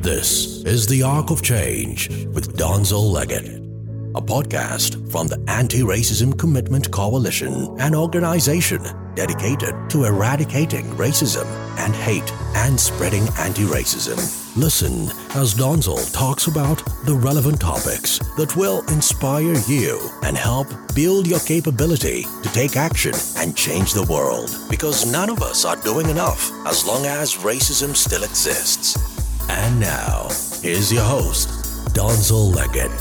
This is The Arc of Change with Donzel Leggett, a podcast from the Anti Racism Commitment Coalition, an organization dedicated to eradicating racism and hate and spreading anti racism. Listen as Donzel talks about the relevant topics that will inspire you and help build your capability to take action and change the world. Because none of us are doing enough as long as racism still exists. And now, here's your host, Donzel Leggett.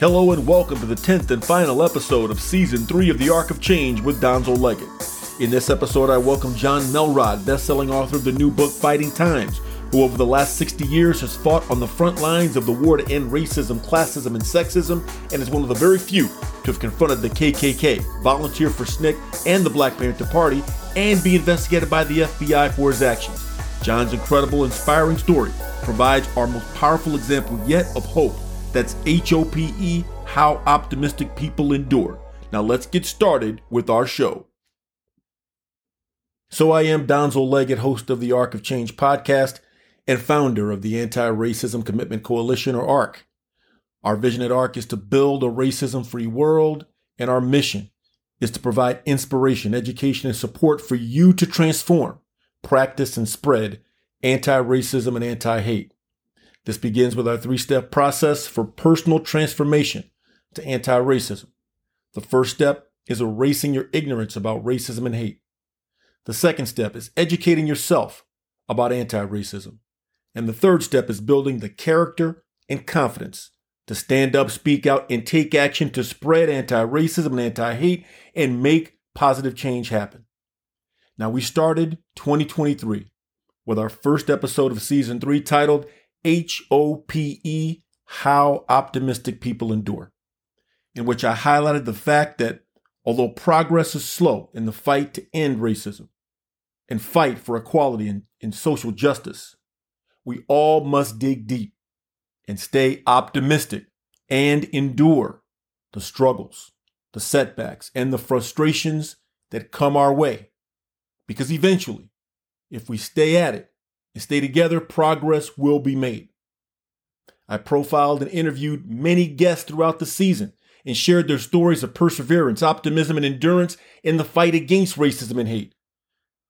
Hello and welcome to the 10th and final episode of Season 3 of The Arc of Change with Donzel Leggett. In this episode, I welcome Jon Melrod, best-selling author of the new book Fighting Times, who over the last 60 years has fought on the front lines of the war to end racism, classism, and sexism, and is one of the very few to have confronted the KKK, volunteer for SNCC and the Black Panther Party, and be investigated by the FBI for his actions. Jon's incredible, inspiring story provides our most powerful example yet of hope. That's H O P E, how optimistic people endure. Now let's get started with our show. So I am Donzel Leggett, host of the Arc of Change podcast and founder of the Anti Racism Commitment Coalition, or ARC. Our vision at ARC is to build a racism free world, and our mission is to provide inspiration, education, and support for you to transform, practice, and spread anti racism and anti hate. This begins with our three step process for personal transformation to anti racism. The first step is erasing your ignorance about racism and hate. The second step is educating yourself about anti racism. And the third step is building the character and confidence to stand up, speak out, and take action to spread anti racism and anti hate and make positive change happen. Now, we started 2023 with our first episode of season three titled H O P E How Optimistic People Endure, in which I highlighted the fact that although progress is slow in the fight to end racism and fight for equality and, and social justice, we all must dig deep and stay optimistic and endure the struggles, the setbacks, and the frustrations that come our way. Because eventually, if we stay at it and stay together, progress will be made. I profiled and interviewed many guests throughout the season and shared their stories of perseverance, optimism, and endurance in the fight against racism and hate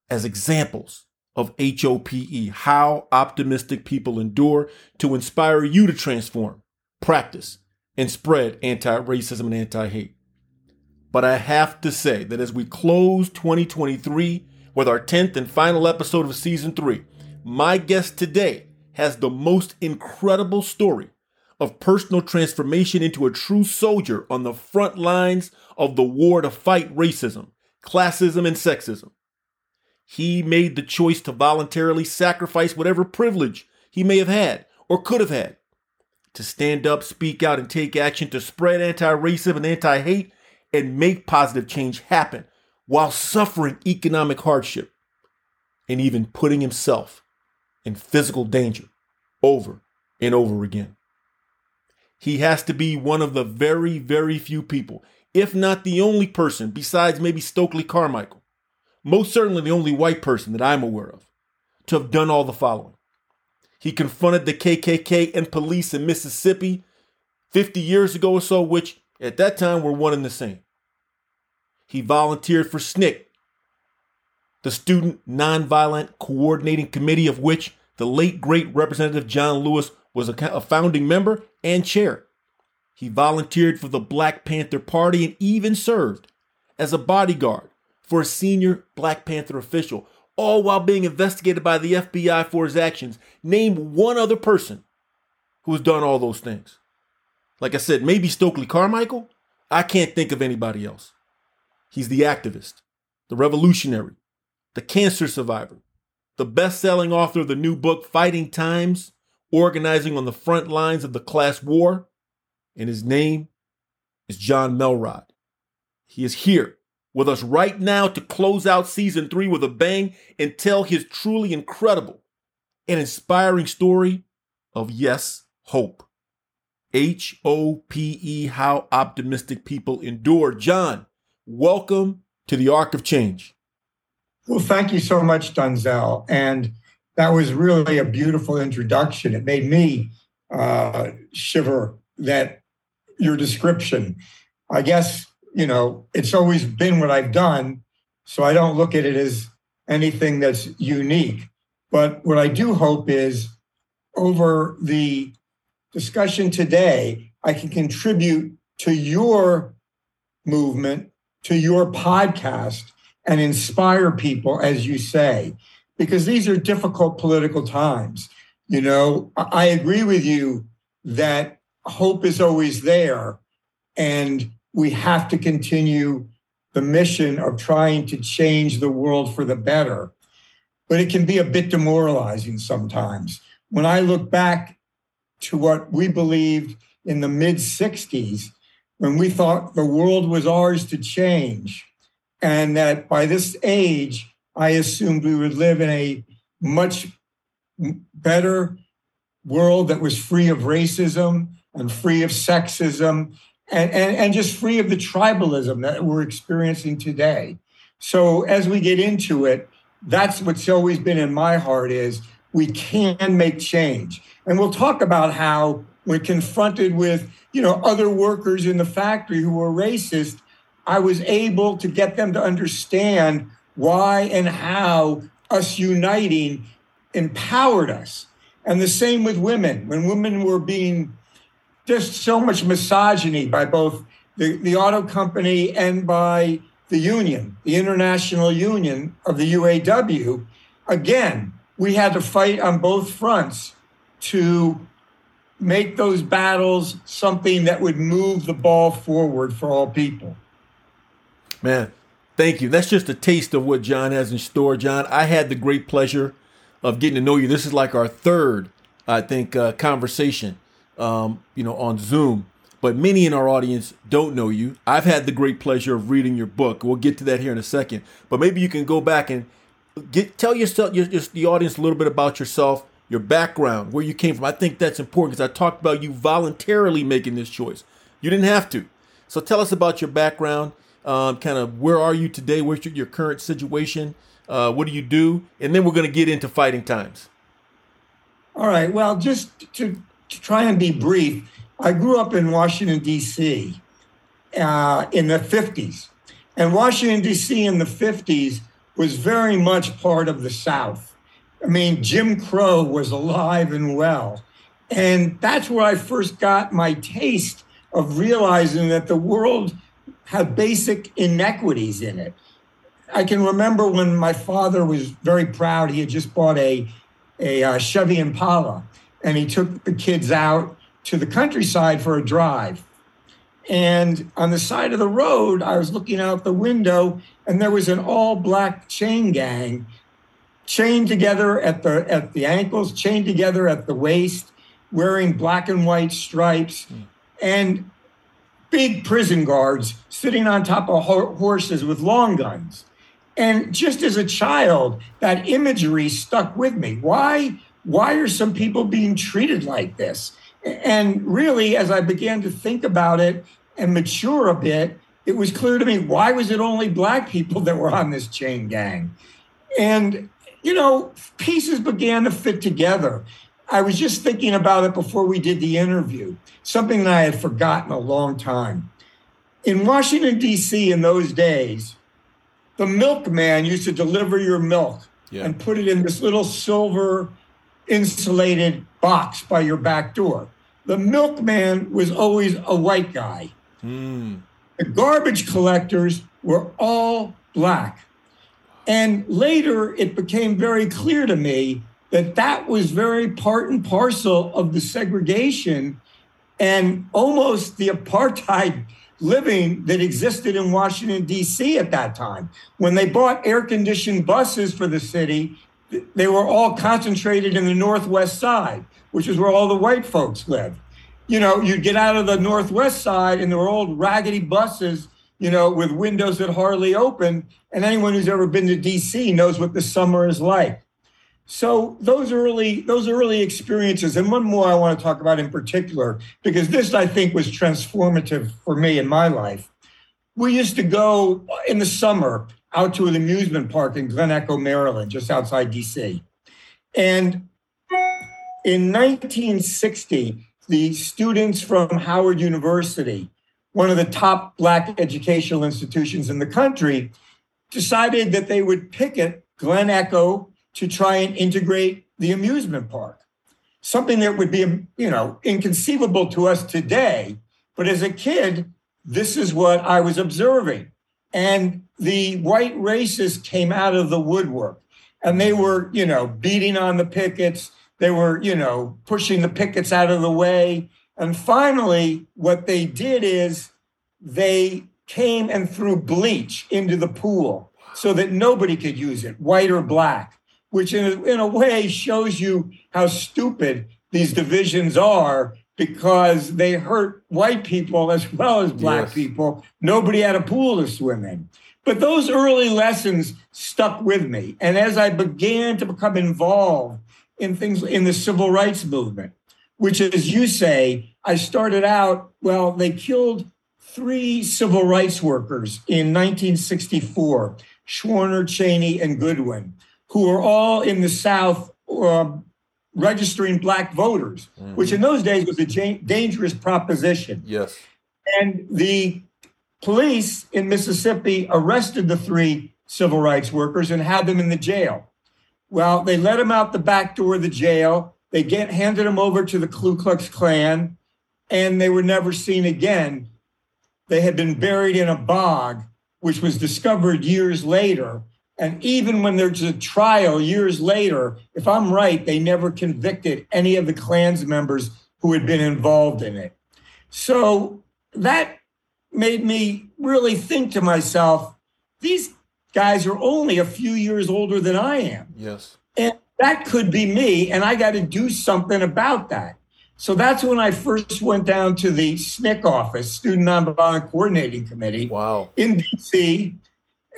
as examples of HOPE, how optimistic people endure to inspire you to transform, practice, and spread anti racism and anti hate. But I have to say that as we close 2023 with our 10th and final episode of season three, my guest today has the most incredible story of personal transformation into a true soldier on the front lines of the war to fight racism, classism, and sexism. He made the choice to voluntarily sacrifice whatever privilege he may have had or could have had to stand up, speak out, and take action to spread anti racism and anti hate and make positive change happen while suffering economic hardship and even putting himself in physical danger over and over again. He has to be one of the very, very few people, if not the only person besides maybe Stokely Carmichael, most certainly the only white person that I'm aware of, to have done all the following. He confronted the KKK and police in Mississippi 50 years ago or so, which at that time were one and the same. He volunteered for SNCC, the Student Nonviolent Coordinating Committee, of which the late great Representative John Lewis was a, founding member and chair. He volunteered for the Black Panther Party and even served as a bodyguard for a senior Black Panther official all while being investigated by the FBI for his actions. Name one other person who has done all those things. Like I said, maybe Stokely Carmichael. I can't think of anybody else. He's the activist, the revolutionary, the cancer survivor, the best selling author of the new book, Fighting Times, organizing on the front lines of the class war. And his name is Jon Melrod. He is here with us right now to close out season three with a bang and tell his truly incredible and inspiring story of yes, hope. H O P E, how optimistic people endure. Jon, welcome to the Arc of Change. Well, thank you so much, Donzel. And that was really a beautiful introduction. It made me uh, shiver that your description. I guess, you know, it's always been what I've done. So I don't look at it as anything that's unique. But what I do hope is over the discussion today, I can contribute to your movement, to your podcast, and inspire people, as you say, because these are difficult political times. You know, I agree with you that hope is always there, and we have to continue the mission of trying to change the world for the better. But it can be a bit demoralizing sometimes. When I look back to what we believed in the mid 60s, when we thought the world was ours to change, and that by this age, I assumed we would live in a much better world that was free of racism and free of sexism and, and, and just free of the tribalism that we're experiencing today. So as we get into it, that's what's always been in my heart is we can make change. And we'll talk about how when confronted with, you know, other workers in the factory who were racist, I was able to get them to understand why and how us uniting empowered us. And the same with women. When women were being just so much misogyny by both the, the auto company and by the union, the International Union of the UAW, again, we had to fight on both fronts to make those battles something that would move the ball forward for all people. Man, thank you. That's just a taste of what Jon has in store. Jon, I had the great pleasure of getting to know you. This is like our third, I think, uh, conversation, um, you know, on Zoom. But many in our audience don't know you. I've had the great pleasure of reading your book. We'll get to that here in a second. But maybe you can go back and get tell yourself, your, the audience a little bit about yourself, your background, where you came from. I think that's important because I talked about you voluntarily making this choice. You didn't have to. So tell us about your background um, kind of where are you today? What's your, your current situation? Uh, what do you do? And then we're going to get into fighting times. All right. Well, just to, to try and be brief, I grew up in Washington, D.C. Uh, in the 50s. And Washington, D.C. in the 50s was very much part of the South. I mean, Jim Crow was alive and well. And that's where I first got my taste of realizing that the world have basic inequities in it. I can remember when my father was very proud. He had just bought a, a uh, Chevy Impala and he took the kids out to the countryside for a drive. And on the side of the road, I was looking out the window and there was an all black chain gang chained together at the, at the ankles, chained together at the waist, wearing black and white stripes. Mm. And big prison guards sitting on top of ho- horses with long guns. And just as a child, that imagery stuck with me. Why? Why are some people being treated like this? And really, as I began to think about it and mature a bit, it was clear to me why was it only black people that were on this chain gang? And, you know, pieces began to fit together. I was just thinking about it before we did the interview, something that I had forgotten a long time. In Washington, D.C., in those days, the milkman used to deliver your milk yeah. and put it in this little silver insulated box by your back door. The milkman was always a white guy. Mm. The garbage collectors were all black. And later, it became very clear to me that that was very part and parcel of the segregation and almost the apartheid living that existed in Washington, D.C. at that time. When they bought air conditioned buses for the city, they were all concentrated in the Northwest side, which is where all the white folks lived. You know, you'd get out of the Northwest side and there were old raggedy buses, you know, with windows that hardly open. And anyone who's ever been to D.C. knows what the summer is like. So those early those early experiences, and one more I want to talk about in particular, because this I think was transformative for me in my life. We used to go in the summer out to an amusement park in Glen Echo, Maryland, just outside DC. And in 1960, the students from Howard University, one of the top Black educational institutions in the country, decided that they would picket Glen Echo to try and integrate the amusement park. Something that would be, you know, inconceivable to us today. But as a kid, this is what I was observing. And the white racists came out of the woodwork and they were, you know, beating on the pickets. They were, you know, pushing the pickets out of the way. And finally, what they did is they came and threw bleach into the pool so that nobody could use it, white or black, which in a, in a way shows you how stupid these divisions are because they hurt white people as well as black yes. people. Nobody had a pool to swim in. But those early lessons stuck with me. And as I began to become involved in things in the civil rights movement, which, as you say, I started out, well, they killed three civil rights workers in 1964 Schwerner, Chaney, and Goodwin, who were all in the South uh, registering black voters, mm-hmm. which in those days was a dangerous proposition. Yes. And the police in Mississippi arrested the three civil rights workers and had them in the jail. Well, they let them out the back door of the jail. They get handed them over to the Ku Klux Klan, and they were never seen again. They had been buried in a bog, which was discovered years later. And even when there's a trial years later, if I'm right, they never convicted any of the Klan's members who had been involved in it. So that made me really think to myself, these guys are only a few years older than I am. Yes. And that could be me, and I got to do something about that. So that's when I first went down to the SNCC office, Student Nonviolent Coordinating Committee, wow. in DC.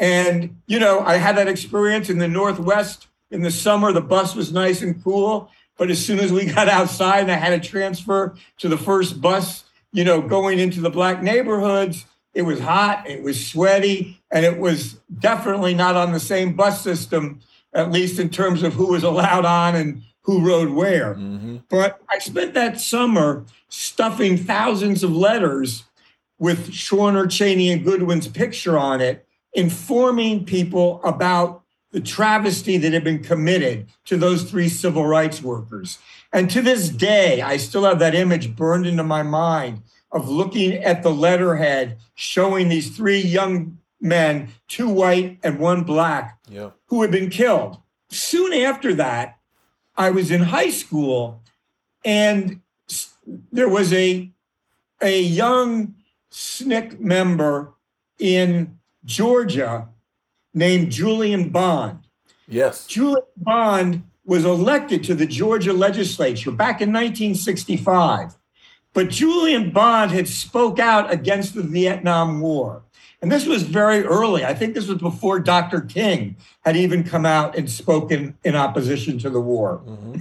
And, you know, I had that experience in the Northwest in the summer. The bus was nice and cool. But as soon as we got outside and I had to transfer to the first bus, you know, going into the black neighborhoods, it was hot, it was sweaty, and it was definitely not on the same bus system, at least in terms of who was allowed on and who rode where. Mm-hmm. But I spent that summer stuffing thousands of letters with Schwerner, Chaney, and Goodwin's picture on it, informing people about the travesty that had been committed to those three civil rights workers. And to this day, I still have that image burned into my mind of looking at the letterhead showing these three young men, two white and one black, yeah. who had been killed. Soon after that, I was in high school and there was a, a young SNCC member in Georgia named Julian Bond. Yes. Julian Bond was elected to the Georgia legislature back in 1965. But Julian Bond had spoke out against the Vietnam War. And this was very early. I think this was before Dr. King had even come out and spoken in opposition to the war. Mm-hmm.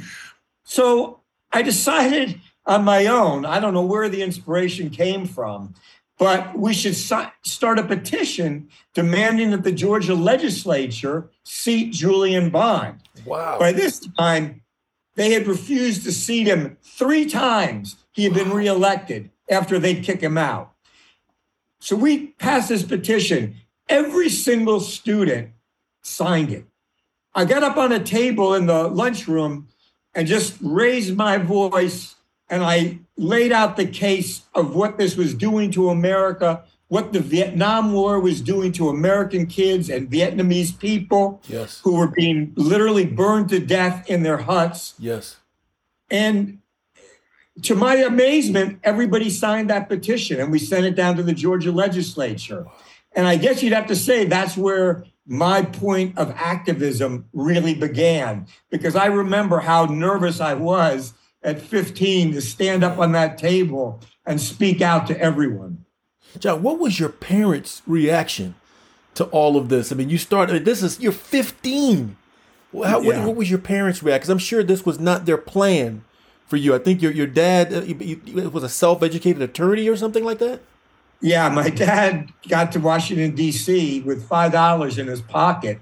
So I decided on my own, I don't know where the inspiration came from, but we should start a petition demanding that the Georgia legislature seat Julian Bond. Wow. By this time, they had refused to seat him three times. He had been reelected after they'd kick him out. So we passed this petition. Every single student signed it. I got up on a table in the lunchroom and just raised my voice and I laid out the case of what this was doing to America, what the Vietnam War was doing to American kids and Vietnamese people yes. who were being literally burned to death in their huts. Yes. And to my amazement, everybody signed that petition and we sent it down to the Georgia legislature. And I guess you'd have to say that's where my point of activism really began because I remember how nervous I was at 15 to stand up on that table and speak out to everyone. Jon, what was your parents' reaction to all of this? I mean, you started, this is, you're 15. How, yeah. what, what was your parents' reaction? Because I'm sure this was not their plan for you. I think your your dad uh, was a self educated attorney or something like that. Yeah, my dad got to Washington, D.C. with $5 in his pocket.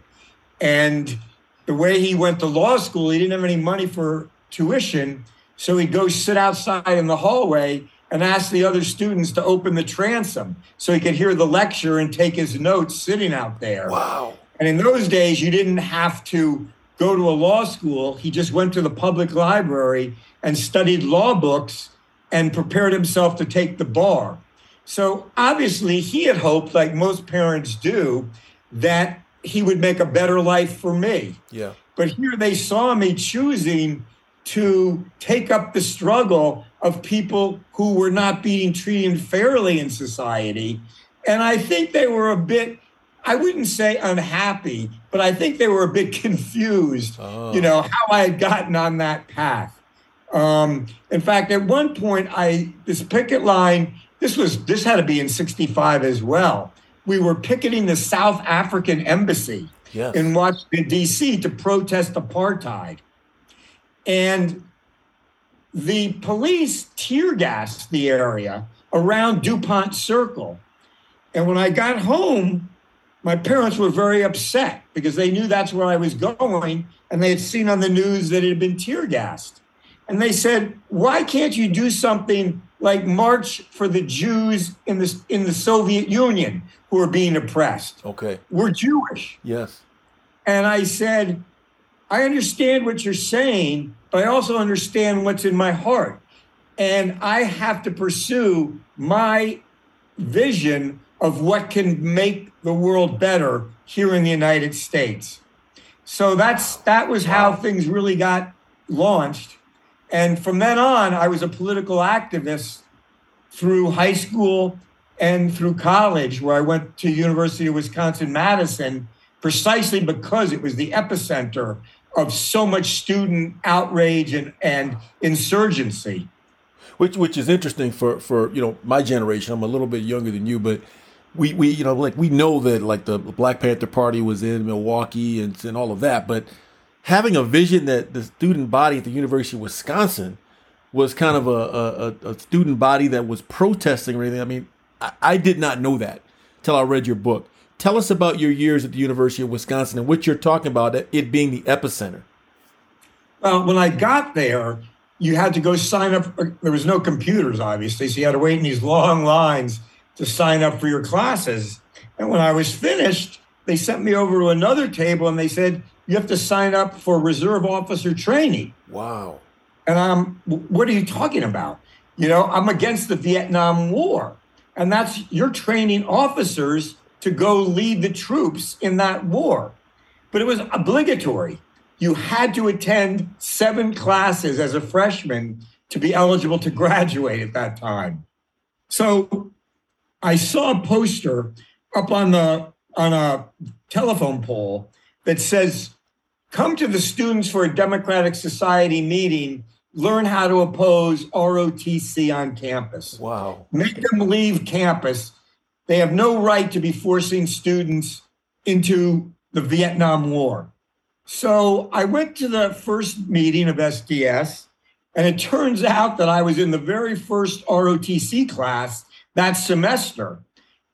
And the way he went to law school, he didn't have any money for tuition. So he'd go sit outside in the hallway and ask the other students to open the transom so he could hear the lecture and take his notes sitting out there. Wow. And in those days, you didn't have to go to a law school. He just went to the public library and studied law books and prepared himself to take the bar. So obviously, he had hoped, like most parents do, that he would make a better life for me. Yeah. But here they saw me choosing to take up the struggle of people who were not being treated fairly in society. And I think they were a bit, I wouldn't say unhappy, but I think they were a bit confused, Oh. you know, how I had gotten on that path. Um, in fact, at one point, I this picket line. This was this had to be in '65 as well. We were picketing the South African embassy Yes. in Washington D.C. to protest apartheid, and the police tear gassed the area around DuPont Circle. And when I got home, my parents were very upset because they knew that's where I was going, and they had seen on the news that it had been tear gassed. And they said, "Why can't you do something like march for the Jews in the in the Soviet Union who are being oppressed? Okay. We're Jewish." Yes. And I said, "I understand what you're saying, but I also understand what's in my heart, and I have to pursue my vision of what can make the world better here in the United States." So that's that was how things really got launched. And from then on, I was a political activist through high school and through college, where I went to University of Wisconsin Madison, precisely because it was the epicenter of so much student outrage and, and insurgency. which which is interesting for for you know my generation. I'm a little bit younger than you, but we we you know like we know that like the Black Panther Party was in Milwaukee and and all of that, but having a vision that the student body at the University of Wisconsin was kind of a a, a student body that was protesting or anything. I mean, I, I did not know that till I read your book. Tell us about your years at the University of Wisconsin and what you're talking about it being the epicenter. Well, when I got there, you had to go sign up. Uh, there was no computers, obviously, so you had to wait in these long lines to sign up for your classes. And when I was finished, they sent me over to another table and they said, You have to sign up for reserve officer training. Wow. And I'm, what are you talking about? You know, I'm against the Vietnam War. And that's, you're training officers to go lead the troops in that war. But it was obligatory. You had to attend seven classes as a freshman to be eligible to graduate at that time. So I saw a poster up on the on a telephone pole that says, "Come to the Students for a Democratic Society meeting. Learn how to oppose ROTC on campus. Wow. Make them leave campus. They have no right to be forcing students into the Vietnam War." So I went to the first meeting of SDS, and it turns out that I was in the very first ROTC class that semester.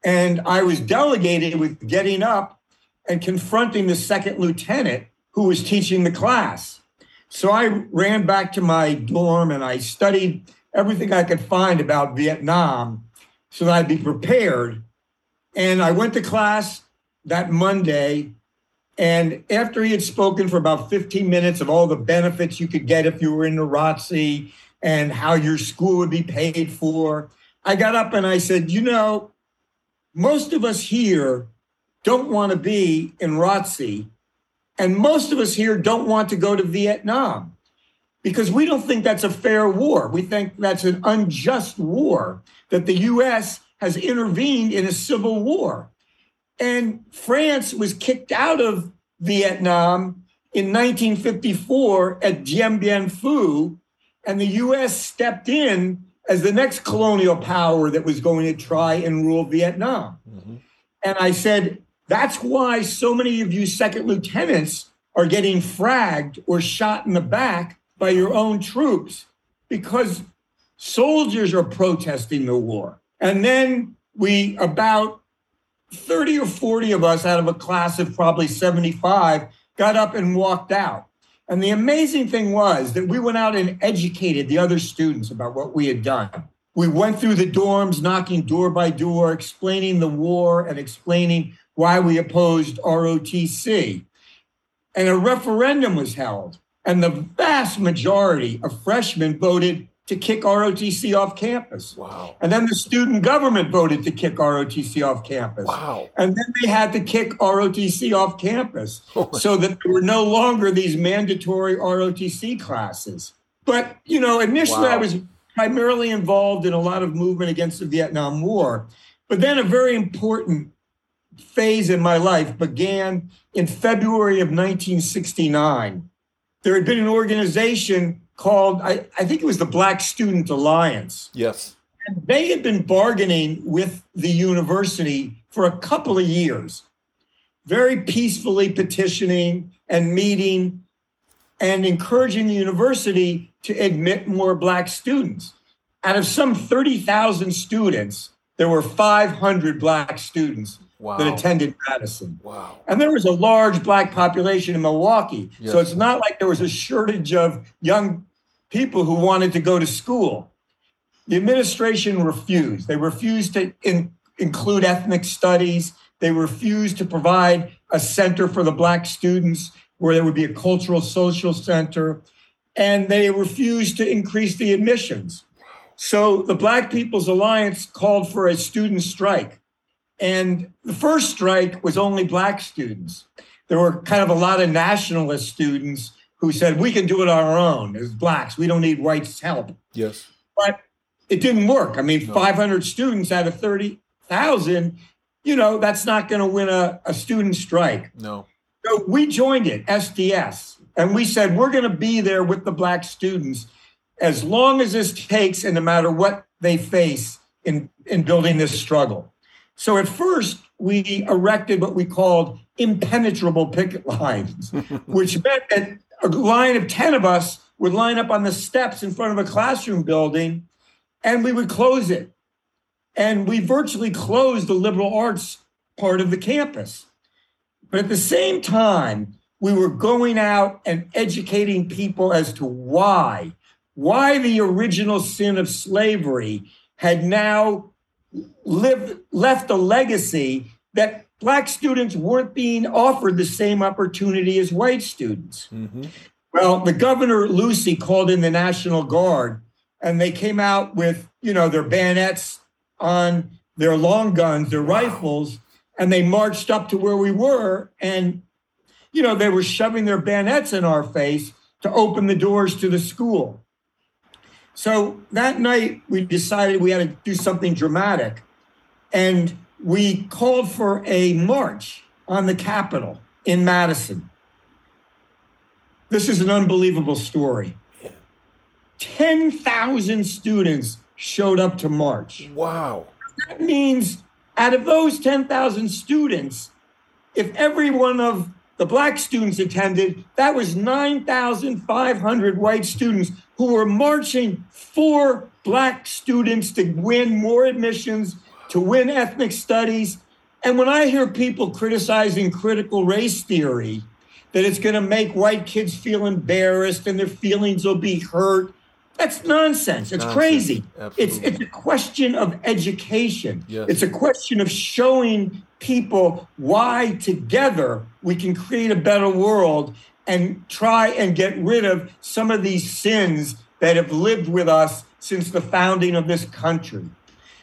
And I was delegated with getting up and confronting the second lieutenant who was teaching the class. So I ran back to my dorm and I studied everything I could find about Vietnam so that I'd be prepared. And I went to class that Monday. And after he had spoken for about 15 minutes of all the benefits you could get if you were in the ROTC and how your school would be paid for, I got up and I said, you know, most of us here don't want to be in ROTC, and most of us here don't want to go to Vietnam because we don't think that's a fair war. We think that's an unjust war, that the US has intervened in a civil war. And France was kicked out of Vietnam in 1954 at Dien Bien Phu, and the US stepped in as the next colonial power that was going to try and rule Vietnam. Mm-hmm. And I said, that's why so many of you second lieutenants are getting fragged or shot in the back by your own troops because soldiers are protesting the war. And then we about 30 or 40 of us out of a class of probably 75 got up and walked out. And the amazing thing was that we went out and educated the other students about what we had done. We went through the dorms, knocking door by door, explaining the war and explaining why we opposed ROTC. And a referendum was held, and the vast majority of freshmen voted to kick ROTC off campus. Wow. And then the student government voted to kick ROTC off campus. Wow. And then they had to kick ROTC off campus Oh so that there were no longer these mandatory ROTC classes. But, you know, initially I was primarily involved in a lot of movement against the Vietnam War. But then a very important phase in my life began in February of 1969. There had been an organization called, I, I think it was the Black Student Alliance. Yes. They had been bargaining with the university for a couple of years, very peacefully petitioning and meeting and encouraging the university to admit more Black students. Out of some 30,000 students, there were 500 Black students Wow. that attended Madison. Wow. And there was a large Black population in Milwaukee. Yes. So it's not like there was a shortage of young people who wanted to go to school. The administration refused. They refused to in, include ethnic studies. They refused to provide a center for the Black students where there would be a cultural social center. And they refused to increase the admissions. So the Black People's Alliance called for a student strike. And the first strike was only Black students. There were kind of a lot of nationalist students who said, we can do it on our own as Blacks. We don't need whites' help. Yes. But it didn't work. I mean, No. 500 students out of 30,000, you know, that's not going to win a, a student strike. No. So we joined it, SDS, and we said we're going to be there with the black students as long as this takes and no matter what they face in, in building this struggle. So at first, we erected what we called impenetrable picket lines, which meant that a line of 10 of us would line up on the steps in front of a classroom building and we would close it. And we virtually closed the liberal arts part of the campus. But at the same time, we were going out and educating people as to why, why the original sin of slavery had now lived, left a legacy that black students weren't being offered the same opportunity as white students. hmm Well, the governor Lucey called in the National Guard, and they came out with you know their bayonets on their long guns, their rifles, and they marched up to where we were, and you know they were shoving their bayonets in our face to open the doors to the school. So that night, we decided we had to do something dramatic, and we called for a march on the Capitol in Madison. This is an unbelievable story. 10,000 students showed up to march. Wow. That means out of those 10,000 students, if every one of the black students attended, that was 9,500 white students who were marching for black students to win more admissions, to win ethnic studies. And when I hear people criticizing critical race theory, that it's going to make white kids feel embarrassed and their feelings will be hurt, that's nonsense. It's Nonsense. crazy. It's it's a question of education. Yes. It's a question of showing people why together we can create a better world and try and get rid of some of these sins that have lived with us since the founding of this country.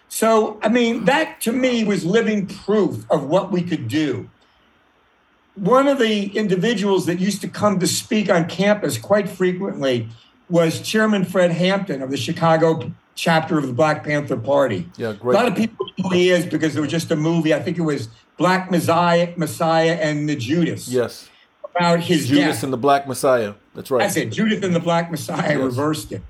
So, I mean, that to me was living proof of what we could do. One of the individuals that used to come to speak on campus quite frequently was Chairman Fred Hampton of the Chicago chapter of the Black Panther Party. Yeah, great. A lot of people know who he is because there was just a movie. I think it was Black Messiah, Messiah and the Judas Yes. about his Judas death. and the Black Messiah. That's right. That's it. Judas and the Black Messiah Yes. reversed it.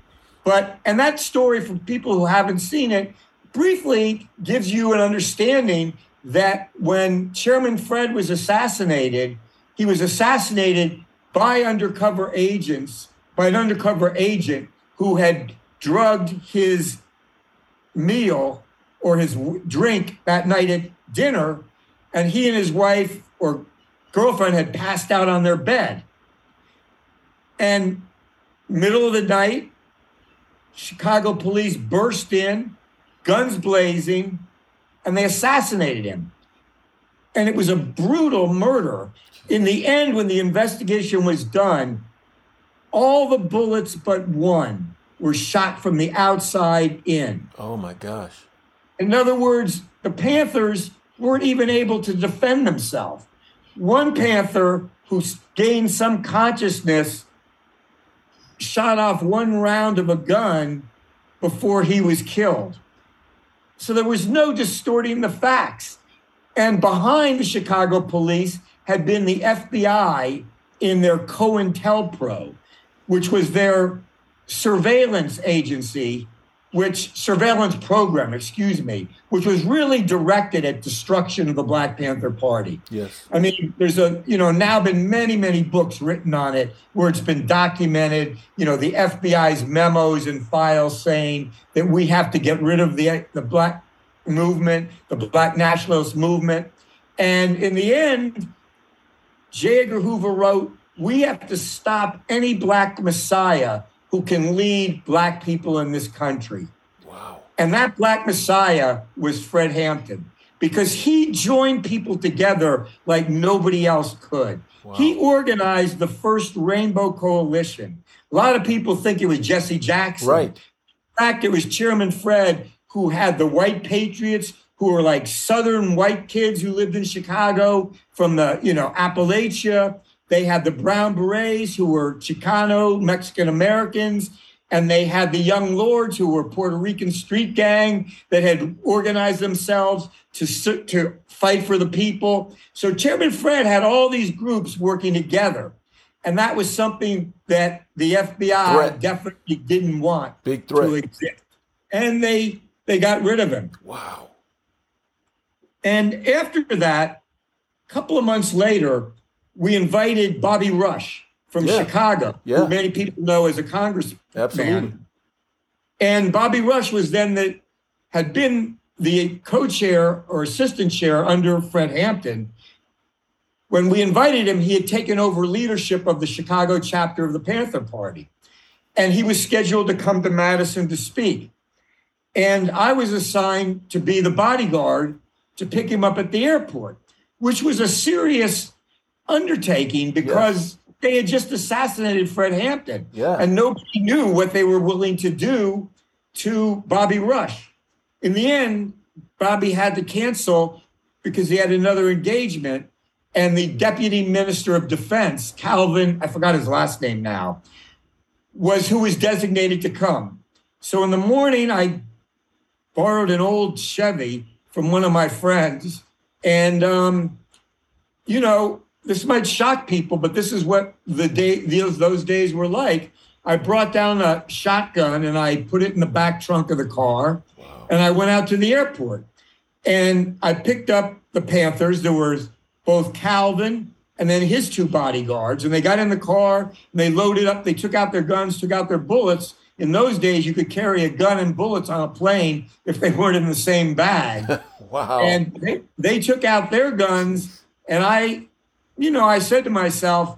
But and that story for people who haven't seen it briefly gives you an understanding that when Chairman Fred was assassinated, he was assassinated by undercover agents, by an undercover agent who had drugged his meal or his drink that night at dinner, and he and his wife or girlfriend had passed out on their bed. And middle of the night, Chicago police burst in, guns blazing, and they assassinated him. And it was a brutal murder. In the end, when the investigation was done, all the bullets but one were shot from the outside in. Oh my gosh. In other words, the Panthers weren't even able to defend themselves. One Panther who gained some consciousness shot off one round of a gun before he was killed. So there was no distorting the facts. And behind the Chicago police had been the FBI in their COINTELPRO, which was their surveillance agency which surveillance program, excuse me, which was really directed at destruction of the Black Panther Party. Yes. I mean, there's a, you know, now been many, many books written on it where it's been documented, you know, the FBI's memos and files saying that we have to get rid of the, the Black movement, the Black nationalist movement. And in the end, J. Edgar Hoover wrote, we have to stop any Black Messiah who can lead Black people in this country. Wow. And that Black Messiah was Fred Hampton because he joined people together like nobody else could. Wow. He organized the first Rainbow Coalition. A lot of people think it was Jesse Jackson. Right. In fact, it was Chairman Fred who had the white patriots who were like southern white kids who lived in Chicago from the, you know, Appalachia they had the Brown Berets, who were Chicano Mexican Americans, and they had the Young Lords, who were Puerto Rican street gang that had organized themselves to, to fight for the people. So Chairman Fred had all these groups working together. And that was something that the FBI threat. definitely didn't want Big threat. to exist. And they they got rid of him. Wow. And after that, a couple of months later, we invited Bobby Rush from yeah. Chicago, yeah. who many people know as a congressman. Absolutely. And Bobby Rush was then the had been the co-chair or assistant chair under Fred Hampton. When we invited him, he had taken over leadership of the Chicago chapter of the Panther Party. And he was scheduled to come to Madison to speak. And I was assigned to be the bodyguard to pick him up at the airport, which was a serious undertaking because yes. they had just assassinated Fred Hampton. Yeah. And nobody knew what they were willing to do to Bobby Rush. In the end, Bobby had to cancel because he had another engagement. And the deputy minister of defense, Calvin, I forgot his last name now, was who was designated to come. So in the morning, I borrowed an old Chevy from one of my friends. And, um, you know, this might shock people, but this is what the day those those days were like. I brought down a shotgun and I put it in the back trunk of the car, wow. and I went out to the airport, and I picked up the Panthers. There was both Calvin and then his two bodyguards, and they got in the car and they loaded up. They took out their guns, took out their bullets. In those days, you could carry a gun and bullets on a plane if they weren't in the same bag. wow! And they, they took out their guns, and I you know, I said to myself,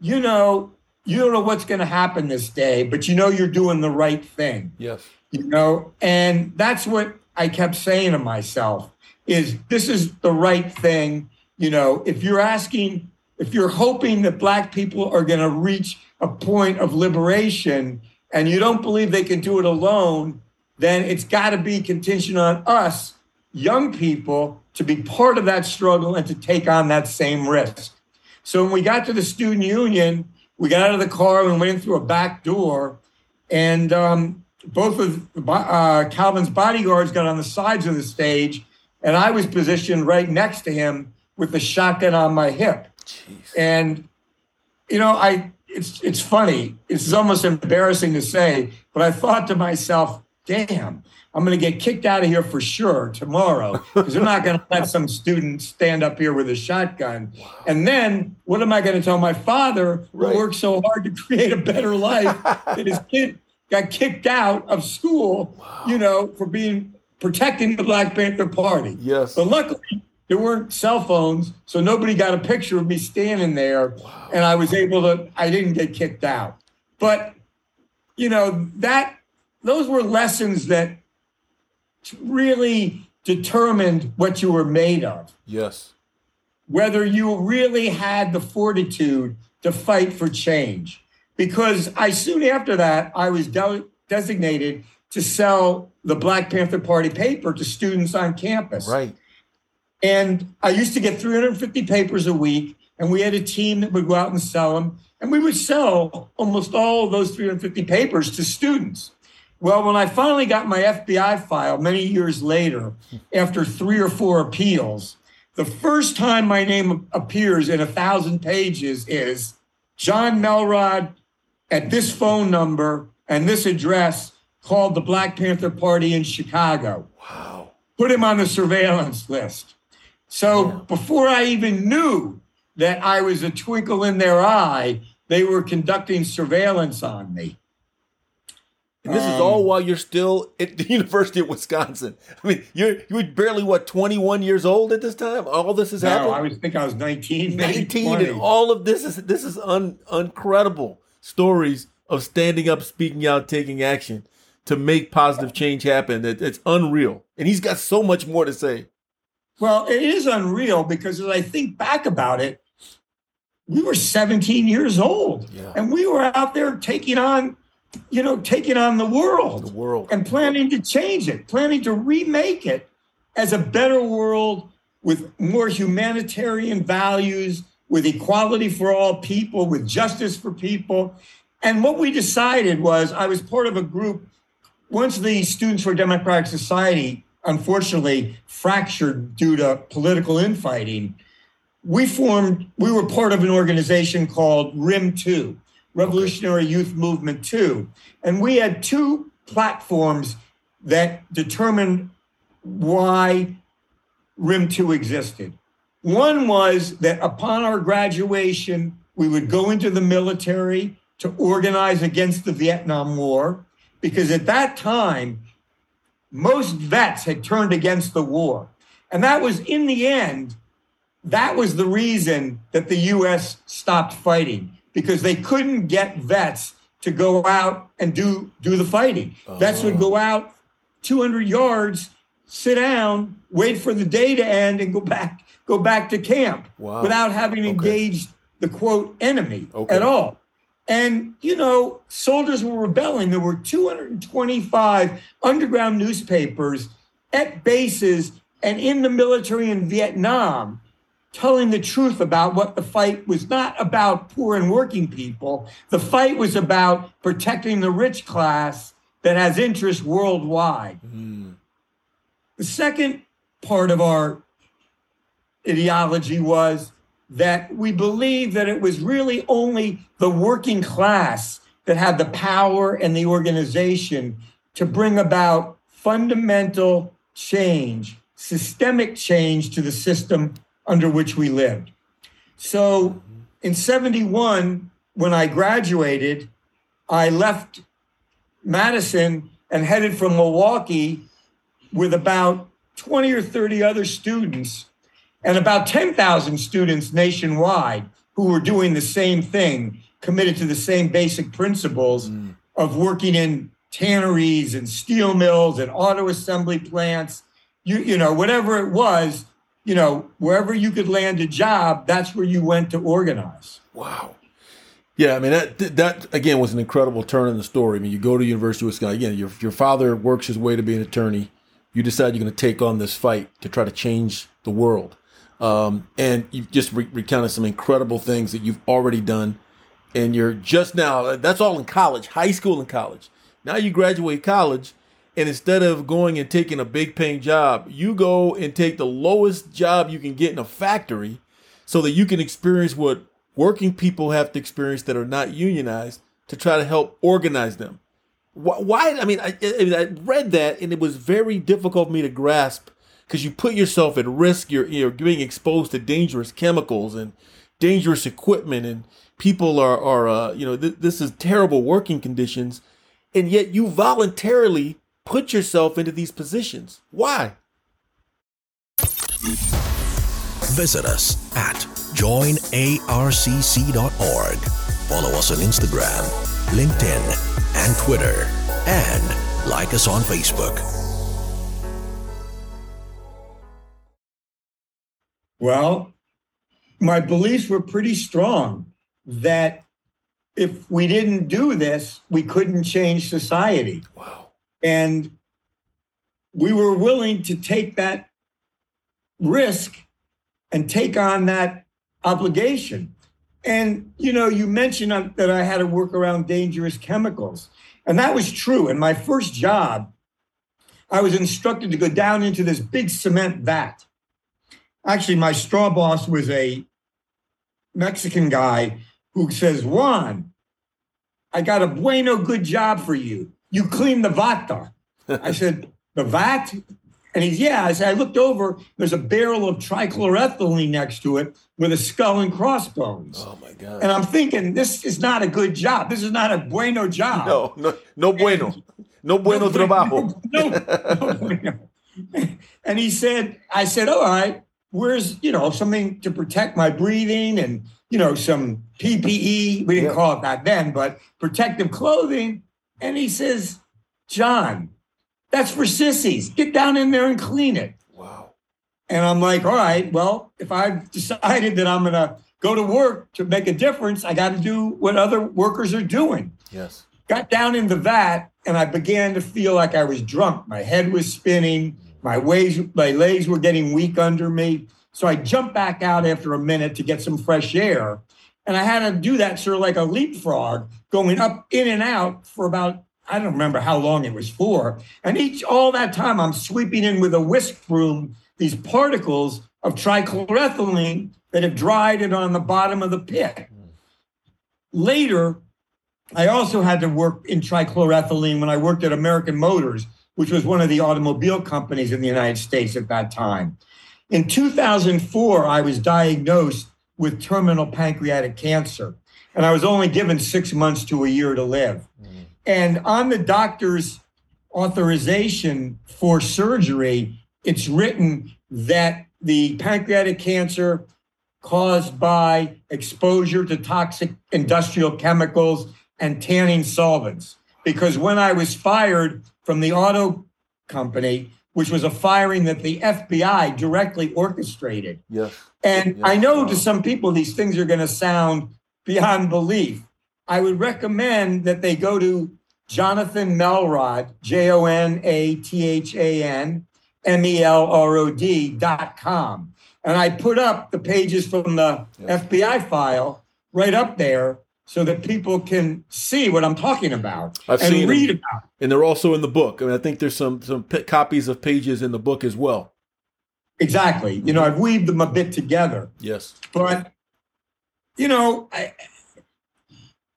you know, you don't know what's going to happen this day, but you know you're doing the right thing. Yes. You know, and that's what I kept saying to myself is this is the right thing. You know, if you're asking, if you're hoping that black people are going to reach a point of liberation and you don't believe they can do it alone, then it's got to be contingent on us, young people, to be part of that struggle and to take on that same risk. So when we got to the student union, we got out of the car and went in through a back door, and um, both of uh, Calvin's bodyguards got on the sides of the stage, and I was positioned right next to him with the shotgun on my hip. Jeez. And you know, I it's it's funny. It's almost embarrassing to say, but I thought to myself, "Damn, I'm going to get kicked out of here for sure tomorrow because they're not going to let some student stand up here with a shotgun. Wow. And then what am I going to tell my father who right. worked so hard to create a better life that his kid got kicked out of school, wow. you know, for being protecting the Black Panther Party. Yes. But luckily, there weren't cell phones, so nobody got a picture of me standing there, wow. and I was able to. I didn't get kicked out. But you know that those were lessons that really determined what you were made of. Yes. Whether you really had the fortitude to fight for change. Because I soon after that, I was de- designated to sell the Black Panther Party paper to students on campus. Right. And I used to get 350 papers a week, and we had a team that would go out and sell them. And we would sell almost all of those 350 papers to students. Well, when I finally got my FBI file many years later, after three or four appeals, the first time my name appears in a thousand pages is Jon Melrod at this phone number and this address called the Black Panther Party in Chicago. Wow. Put him on the surveillance list. So yeah. before I even knew that I was a twinkle in their eye, they were conducting surveillance on me. And this um, is all while you're still at the University of Wisconsin. I mean, you're you were barely what 21 years old at this time. All this is no, happened. I was think I was 19, 19, and all of this is this is un, incredible stories of standing up, speaking out, taking action to make positive change happen. It, it's unreal, and he's got so much more to say. Well, it is unreal because as I think back about it, we were 17 years old, yeah. and we were out there taking on you know, taking on the world, the world, and planning to change it, planning to remake it as a better world with more humanitarian values, with equality for all people, with justice for people. And what we decided was I was part of a group. Once the Students for Democratic Society unfortunately fractured due to political infighting, we formed, we were part of an organization called RYM 2, Revolutionary Youth Movement too. And we had two platforms that determined why RYM 2 existed. One was that upon our graduation, we would go into the military to organize against the Vietnam War, because at that time, most vets had turned against the war. And that was, in the end, that was the reason that the US stopped fighting because they couldn't get vets to go out and do do the fighting. Uh-huh. Vets would go out 200 yards, sit down, wait for the day to end, and go back go back to camp wow. without having okay. engaged the quote enemy okay. at all. And you know, soldiers were rebelling. There were 225 underground newspapers at bases and in the military in Vietnam telling the truth about what the fight was not about poor and working people. The fight was about protecting the rich class that has interests worldwide. Mm. The second part of our ideology was that we believed that it was really only the working class that had the power and the organization to bring about fundamental change, systemic change to the system under which we lived. So in 71, when I graduated, I left Madison and headed from Milwaukee with about 20 or 30 other students and about 10,000 students nationwide who were doing the same thing, committed to the same basic principles mm. of working in tanneries and steel mills and auto assembly plants, you, you know, whatever it was, you know, wherever you could land a job, that's where you went to organize. Wow. Yeah, I mean that that again was an incredible turn in the story. I mean, you go to University of Wisconsin again. Your your father works his way to be an attorney. You decide you're going to take on this fight to try to change the world, um, and you've just re- recounted some incredible things that you've already done. And you're just now. That's all in college, high school and college. Now you graduate college, and instead of going and taking a big paying job, you go and take the lowest job you can get in a factory so that you can experience what working people have to experience that are not unionized to try to help organize them. Why? I mean, I, I read that and it was very difficult for me to grasp because you put yourself at risk. You're, you're being exposed to dangerous chemicals and dangerous equipment, and people are, are uh, you know, th- this is terrible working conditions. And yet you voluntarily put yourself into these positions? Why? Visit us at joinarcc.org. Follow us on Instagram, LinkedIn, and Twitter. And like us on Facebook. Well, my beliefs were pretty strong that if we didn't do this, we couldn't change society. Wow. And we were willing to take that risk and take on that obligation. And, you know, you mentioned that I had to work around dangerous chemicals. And that was true. In my first job, I was instructed to go down into this big cement vat. Actually, my straw boss was a Mexican guy who says, Juan, I got a bueno good job for you. You clean the vata. I said, the vat? And he's, yeah. I said, I looked over, there's a barrel of trichloroethylene next to it with a skull and crossbones. Oh my God. And I'm thinking, this is not a good job. This is not a bueno job. No, no, no bueno. And, no bueno no, trabajo. No, no, bueno. And he said, I said, all right, where's, you know, something to protect my breathing and, you know, some PPE. We didn't yeah. call it that then, but protective clothing. And he says, Jon, that's for sissies. Get down in there and clean it. Wow. And I'm like, all right, well, if I've decided that I'm going to go to work to make a difference, I got to do what other workers are doing. Yes. Got down in the vat and I began to feel like I was drunk. My head was spinning. My ways, my legs were getting weak under me. So I jumped back out after a minute to get some fresh air. And I had to do that sort of like a leapfrog, going up in and out for about I don't remember how long it was for. And each all that time, I'm sweeping in with a whisk broom these particles of trichloroethylene that have dried it on the bottom of the pit. Later, I also had to work in trichloroethylene when I worked at American Motors, which was one of the automobile companies in the United States at that time. In 2004, I was diagnosed with terminal pancreatic cancer, and I was only given six months to a year to live. Mm. And on the doctor's authorization for surgery, it's written that the pancreatic cancer caused by exposure to toxic industrial chemicals and tanning solvents. Because when I was fired from the auto company, which was a firing that the FBI directly orchestrated. Yes. And yes. I know to some people these things are going to sound beyond belief. I would recommend that they go to Jonathan Melrod, J O N A T H A N M E L R O D dot com. And I put up the pages from the yes. FBI file right up there so that people can see what I'm talking about I've and read them. about it. And they're also in the book. I mean, I think there's some some copies of pages in the book as well. Exactly. You know, I've weaved them a bit together. Yes. But you know, I,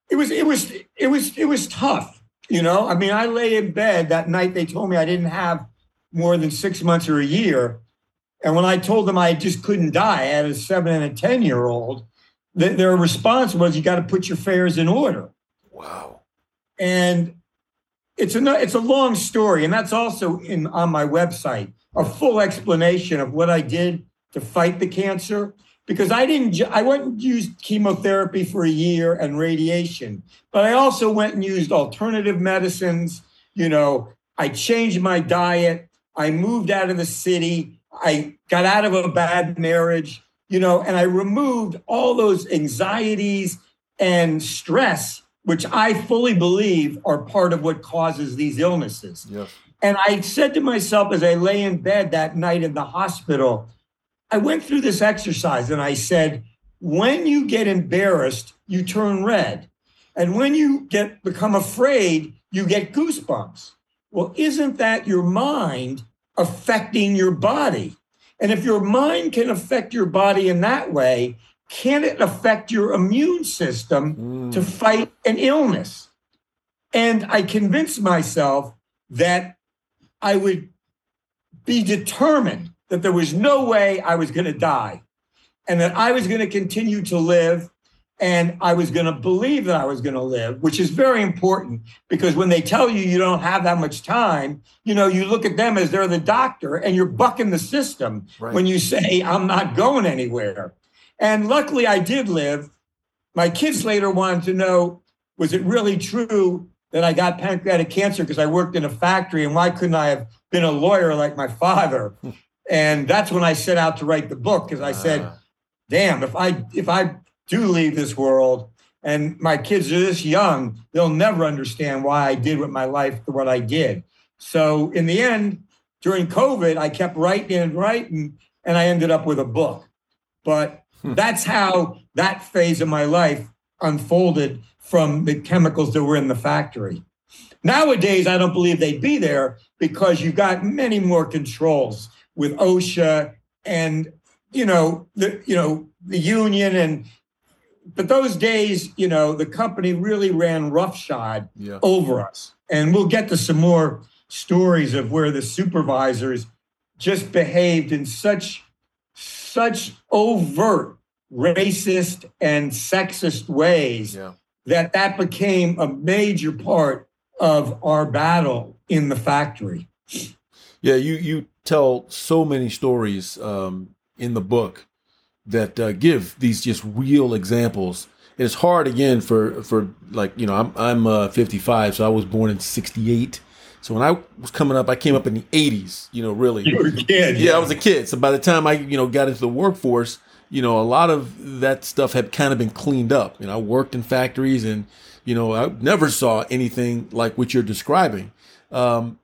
it was it was it was it was tough. You know, I mean, I lay in bed that night. They told me I didn't have more than six months or a year. And when I told them I just couldn't die, I had a seven and a 10 year old, th- their response was, you got to put your affairs in order. Wow. And it's a, it's a long story. And that's also in on my website, a full explanation of what I did to fight the cancer because I didn't, I went and used chemotherapy for a year and radiation, but I also went and used alternative medicines. You know, I changed my diet. I moved out of the city. I got out of a bad marriage, you know, and I removed all those anxieties and stress, which I fully believe are part of what causes these illnesses. Yes. And I said to myself as I lay in bed that night in the hospital, I went through this exercise and I said, when you get embarrassed, you turn red. And when you get become afraid, you get goosebumps. Well, isn't that your mind affecting your body? And if your mind can affect your body in that way, can it affect your immune system mm. to fight an illness? And I convinced myself that I would be determined that there was no way I was going to die and that I was going to continue to live. And I was going to believe that I was going to live, which is very important because when they tell you you don't have that much time, you know, you look at them as they're the doctor and you're bucking the system right. when you say, I'm not going anywhere. And luckily, I did live. My kids later wanted to know was it really true that I got pancreatic cancer because I worked in a factory and why couldn't I have been a lawyer like my father? and that's when I set out to write the book because I said, ah. damn, if I if I do leave this world and my kids are this young, they'll never understand why I did with my life what I did. So in the end, during COVID, I kept writing and writing, and I ended up with a book. But hmm. that's how that phase of my life unfolded from the chemicals that were in the factory. Nowadays, I don't believe they'd be there because you've got many more controls with OSHA and you know the you know the union and but those days, you know, the company really ran roughshod yeah. over us. And we'll get to some more stories of where the supervisors just behaved in such such overt racist and sexist ways yeah. that that became a major part of our battle in the factory. Yeah, you you tell so many stories um, in the book that uh, give these just real examples. And it's hard again for for like you know I'm I'm uh, 55, so I was born in '68. So when I was coming up, I came up in the 80s. You know, really. You were a kid. Yeah, yeah, I was a kid. So by the time I you know got into the workforce, you know, a lot of that stuff had kind of been cleaned up. You know, I worked in factories, and you know, I never saw anything like what you're describing. Um,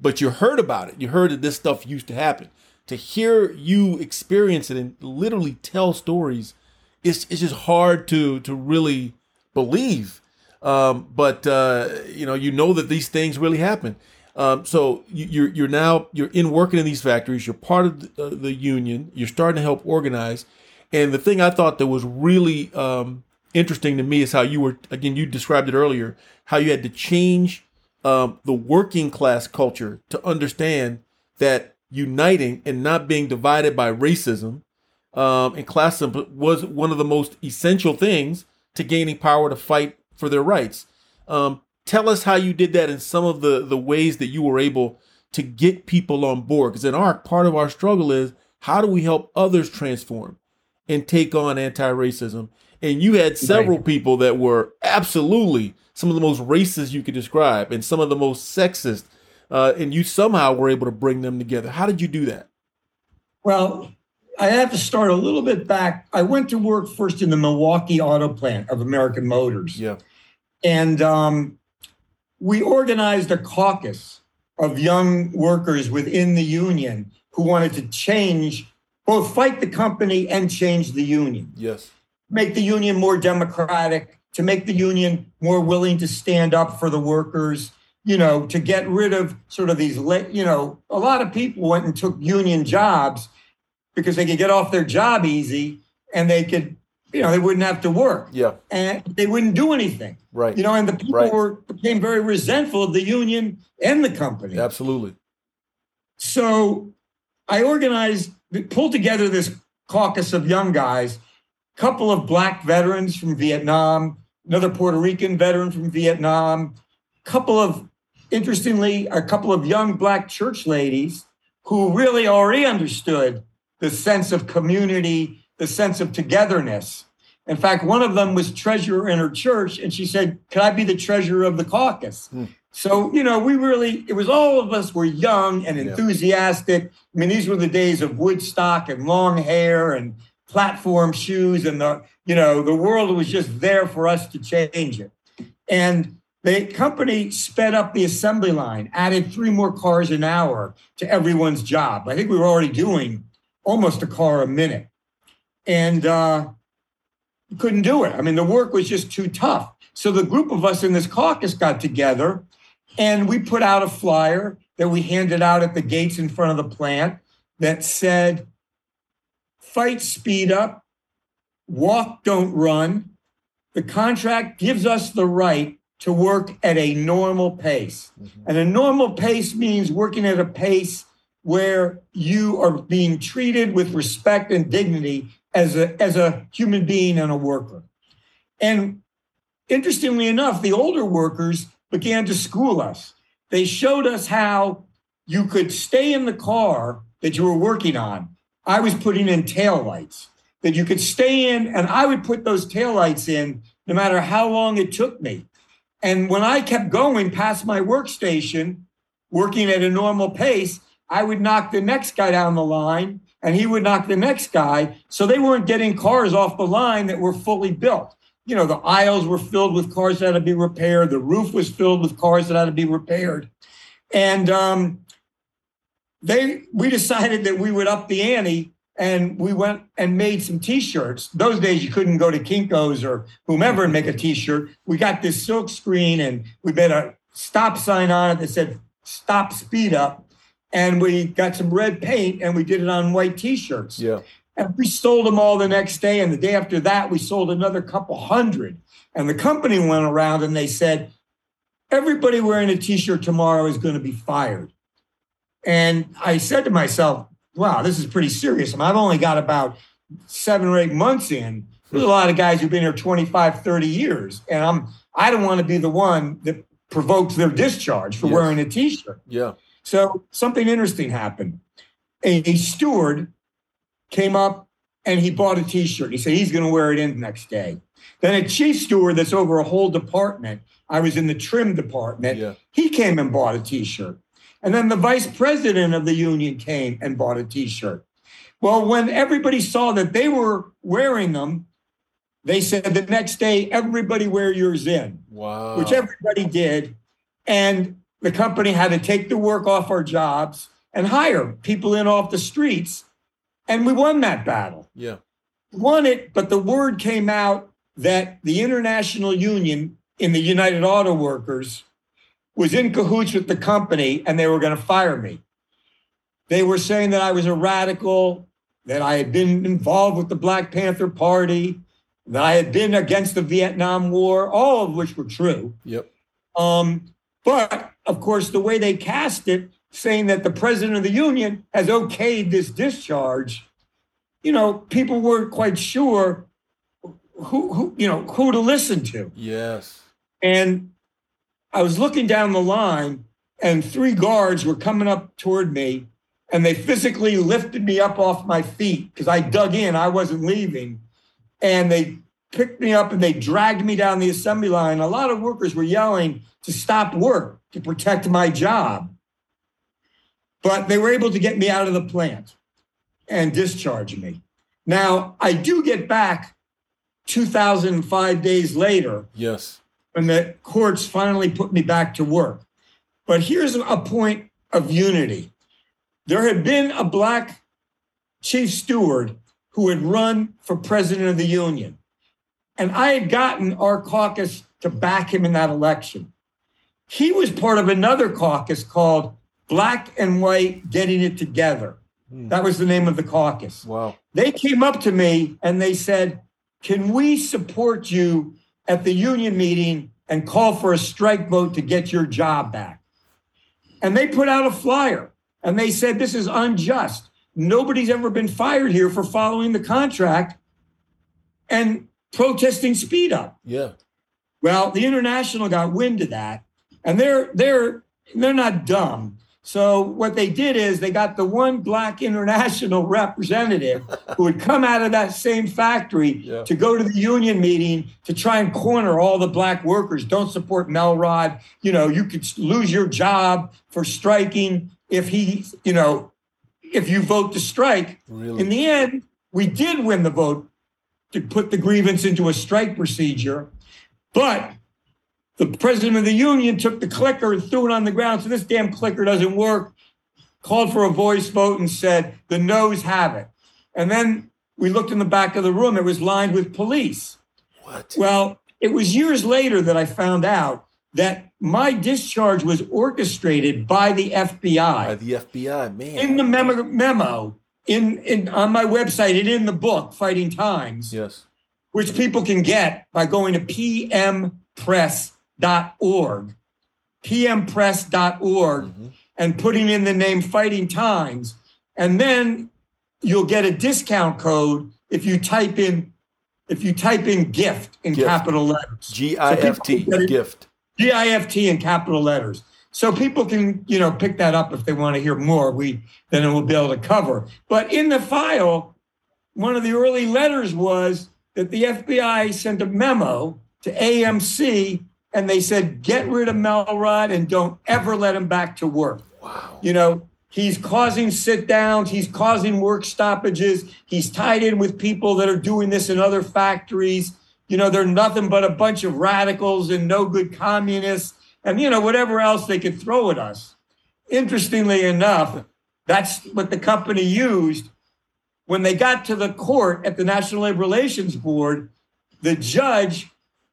but you heard about it. You heard that this stuff used to happen to hear you experience it and literally tell stories, it's it's just hard to to really believe. Um, but uh, you know, you know that these things really happen. Um, so you, are you're now you're in working in these factories. You're part of the, uh, the, union. You're starting to help organize. And the thing I thought that was really um, interesting to me is how you were again. You described it earlier. How you had to change um, the working class culture to understand that uniting and not being divided by racism um, and classism was one of the most essential things to gaining power to fight for their rights. Um, tell us how you did that and some of the, the ways that you were able to get people on board. Because in our part of our struggle is how do we help others transform and take on anti-racism? And you had several people that were absolutely some of the most racist you could describe and some of the most sexist uh, and you somehow were able to bring them together. How did you do that? Well, I have to start a little bit back. I went to work first in the Milwaukee auto plant of American Motors. Yeah. And um, we organized a caucus of young workers within the union who wanted to change, both fight the company and change the union. Yes. Make the union more democratic, to make the union more willing to stand up for the workers, you know, to get rid of sort of these, you know, a lot of people went and took union jobs because they could get off their job easy and they could, you know, they wouldn't have to work. Yeah. And they wouldn't do anything. Right. You know, and the people right. were became very resentful of the union and the company. Absolutely. So I organized, pulled together this caucus of young guys, couple of black veterans from Vietnam, another Puerto Rican veteran from Vietnam, couple of interestingly, a couple of young black church ladies who really already understood the sense of community, the sense of togetherness. In fact, one of them was treasurer in her church, and she said, Could I be the treasurer of the caucus? Hmm. So, you know, we really, it was all of us were young and enthusiastic. Yeah. I mean, these were the days of Woodstock and long hair and platform shoes, and the, you know, the world was just there for us to change it. And the company sped up the assembly line, added three more cars an hour to everyone's job. I think we were already doing almost a car a minute. And uh, couldn't do it. I mean, the work was just too tough. So the group of us in this caucus got together and we put out a flyer that we handed out at the gates in front of the plant that said, fight speed up, walk, don't run. The contract gives us the right to work at a normal pace. Mm-hmm. And a normal pace means working at a pace where you are being treated with respect and dignity as a, as a human being and a worker. And interestingly enough, the older workers began to school us. They showed us how you could stay in the car that you were working on. I was putting in tail lights that you could stay in, and I would put those tail lights in no matter how long it took me. And when I kept going past my workstation, working at a normal pace, I would knock the next guy down the line and he would knock the next guy. So they weren't getting cars off the line that were fully built. You know, the aisles were filled with cars that had to be repaired. The roof was filled with cars that had to be repaired. And um, they, we decided that we would up the ante and we went and made some t-shirts. Those days you couldn't go to Kinko's or whomever and make a t-shirt. We got this silk screen and we made a stop sign on it that said stop speed up and we got some red paint and we did it on white t-shirts. Yeah. And we sold them all the next day. And the day after that, we sold another couple hundred. And the company went around and they said, everybody wearing a t-shirt tomorrow is going to be fired. And I said to myself, wow, this is pretty serious. I mean, I've only got about seven or eight months in. There's a lot of guys who've been here 25, 30 years. And I'm I don't want to be the one that provokes their discharge for Yes. wearing a t-shirt. Yeah. So something interesting happened. A, a steward came up and he bought a t-shirt. He said he's going to wear it in the next day. Then a chief steward that's over a whole department. I was in the trim department. Yeah. He came and bought a t-shirt. And then the vice president of the union came and bought a t-shirt. Well, when everybody saw that they were wearing them, they said the next day, everybody wear yours in Wow. which everybody did. And the company had to take the work off our jobs and hire people in off the streets. And we won that battle. Yeah. Won it, but the word came out that the International Union in the United Auto Workers was in cahoots with the company and they were going to fire me. They were saying that I was a radical, that I had been involved with the Black Panther Party, that I had been against the Vietnam War, all of which were true. Yep. Um, but of course, the way they cast it, saying that the president of the union has okayed this discharge, you know, people weren't quite sure who, who you know, who to listen to. Yes. And I was looking down the line, and three guards were coming up toward me, and they physically lifted me up off my feet because I dug in, I wasn't leaving. And they picked me up and they dragged me down the assembly line. A lot of workers were yelling to stop work to protect my job. But they were able to get me out of the plant and discharge me. Now, I do get back 2005 days later Yes. When the courts finally put me back to work. But here's a point of unity there had been a black chief steward who had run for president of the union. And I had gotten our caucus to back him in that election. He was part of another caucus called Black and White Getting It Together. Hmm. That was the name of the caucus Wow. they came up to me and they said, Can we support you at the union meeting and call for a strike vote to get your job back? And they put out a flyer and they said, This is unjust. Nobody's ever been fired here for following the contract and protesting speed up. Yeah. Well, the international got wind of that, and they're they're they're not dumb. So what they did is they got the one black international representative who had come out of that same factory Yeah. to go to the union meeting to try and corner all the black workers. Don't support Melrod. You know, you could lose your job for striking if he, you know, if you vote to strike. Really. In the end, we did win the vote to put the grievance into a strike procedure, but the president of the union took the clicker and threw it on the ground. So this damn clicker doesn't work. Called for a voice vote and said the noes have it. And then we looked in the back of the room. It was lined with police. what? Well, it was years later that I found out that my discharge was orchestrated by the FBI By the FBI, man. in the memo, memo in, in on my website and in the book fighting times yes. which people can get by going to pmpress.org pmpress.org Mhm. and putting in the name fighting times and then you'll get a discount code if you type in if you type in gift in Gift. capital letters. G I F T, So gift. G I F T in capital letters. So people can, you know, pick that up if they want to hear more. We then we'll be able to cover. But in the file, one of the early letters was that the FBI sent a memo to AMC and they said, get rid of Melrod and don't ever let him back to work. Wow. You know, he's causing sit downs, he's causing work stoppages, he's tied in with people that are doing this in other factories. You know, they're nothing but a bunch of radicals and no good communists and, you know, whatever else they could throw at us. Interestingly enough, that's what the company used. When they got to the court at the National Labor Relations Board, the judge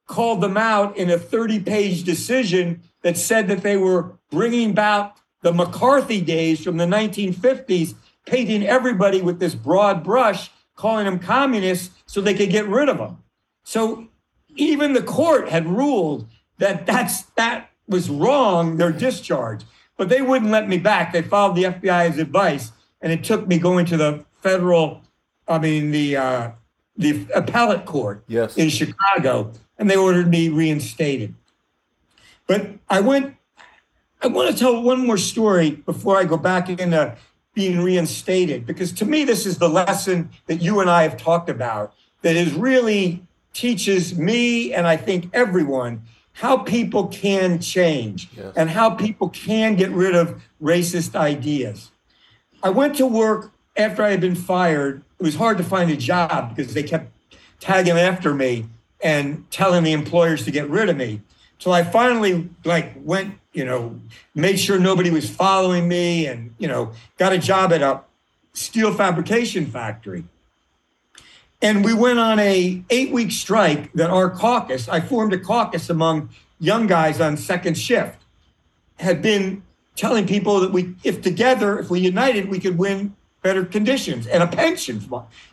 called them out in a 30 page decision that said that they were bringing back the McCarthy days from the 1950s, painting everybody with this broad brush, calling them communists so they could get rid of them. So even the court had ruled that that's that was wrong, their discharge, but they wouldn't let me back. They followed the FBI's advice, and it took me going to the federal, I mean the uh, the appellate court Yes. in Chicago, and they ordered me reinstated. But I went. I want to tell one more story before I go back into being reinstated, because to me this is the lesson that you and I have talked about that is really teaches me and I think everyone how people can change Yes. and how people can get rid of racist ideas. I went to work after I had been fired. It was hard to find a job because they kept tagging after me and telling the employers to get rid of me. So I finally like went, you know, made sure nobody was following me and, you know, got a job at a steel fabrication factory. And we went on a eight week strike that our caucus, I formed a caucus among young guys on second shift, had been telling people that we, if together, if we united, we could win better conditions and a pension.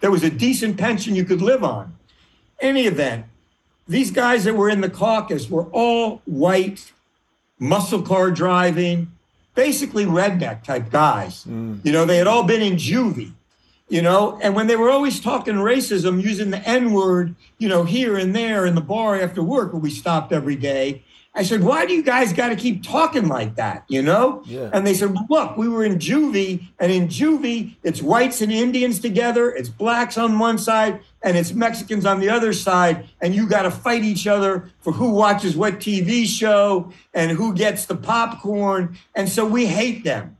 There was a decent pension you could live on. Any event, these guys that were in the caucus were all white, muscle car driving, basically redneck type guys. Mm. You know, they had all been in juvie you know and when they were always talking racism using the n word you know here and there in the bar after work where we stopped every day i said why do you guys got to keep talking like that you know Yeah. and they said look we were in juvie and in juvie it's whites and indians together it's blacks on one side and it's mexicans on the other side and you got to fight each other for who watches what tv show and who gets the popcorn and so we hate them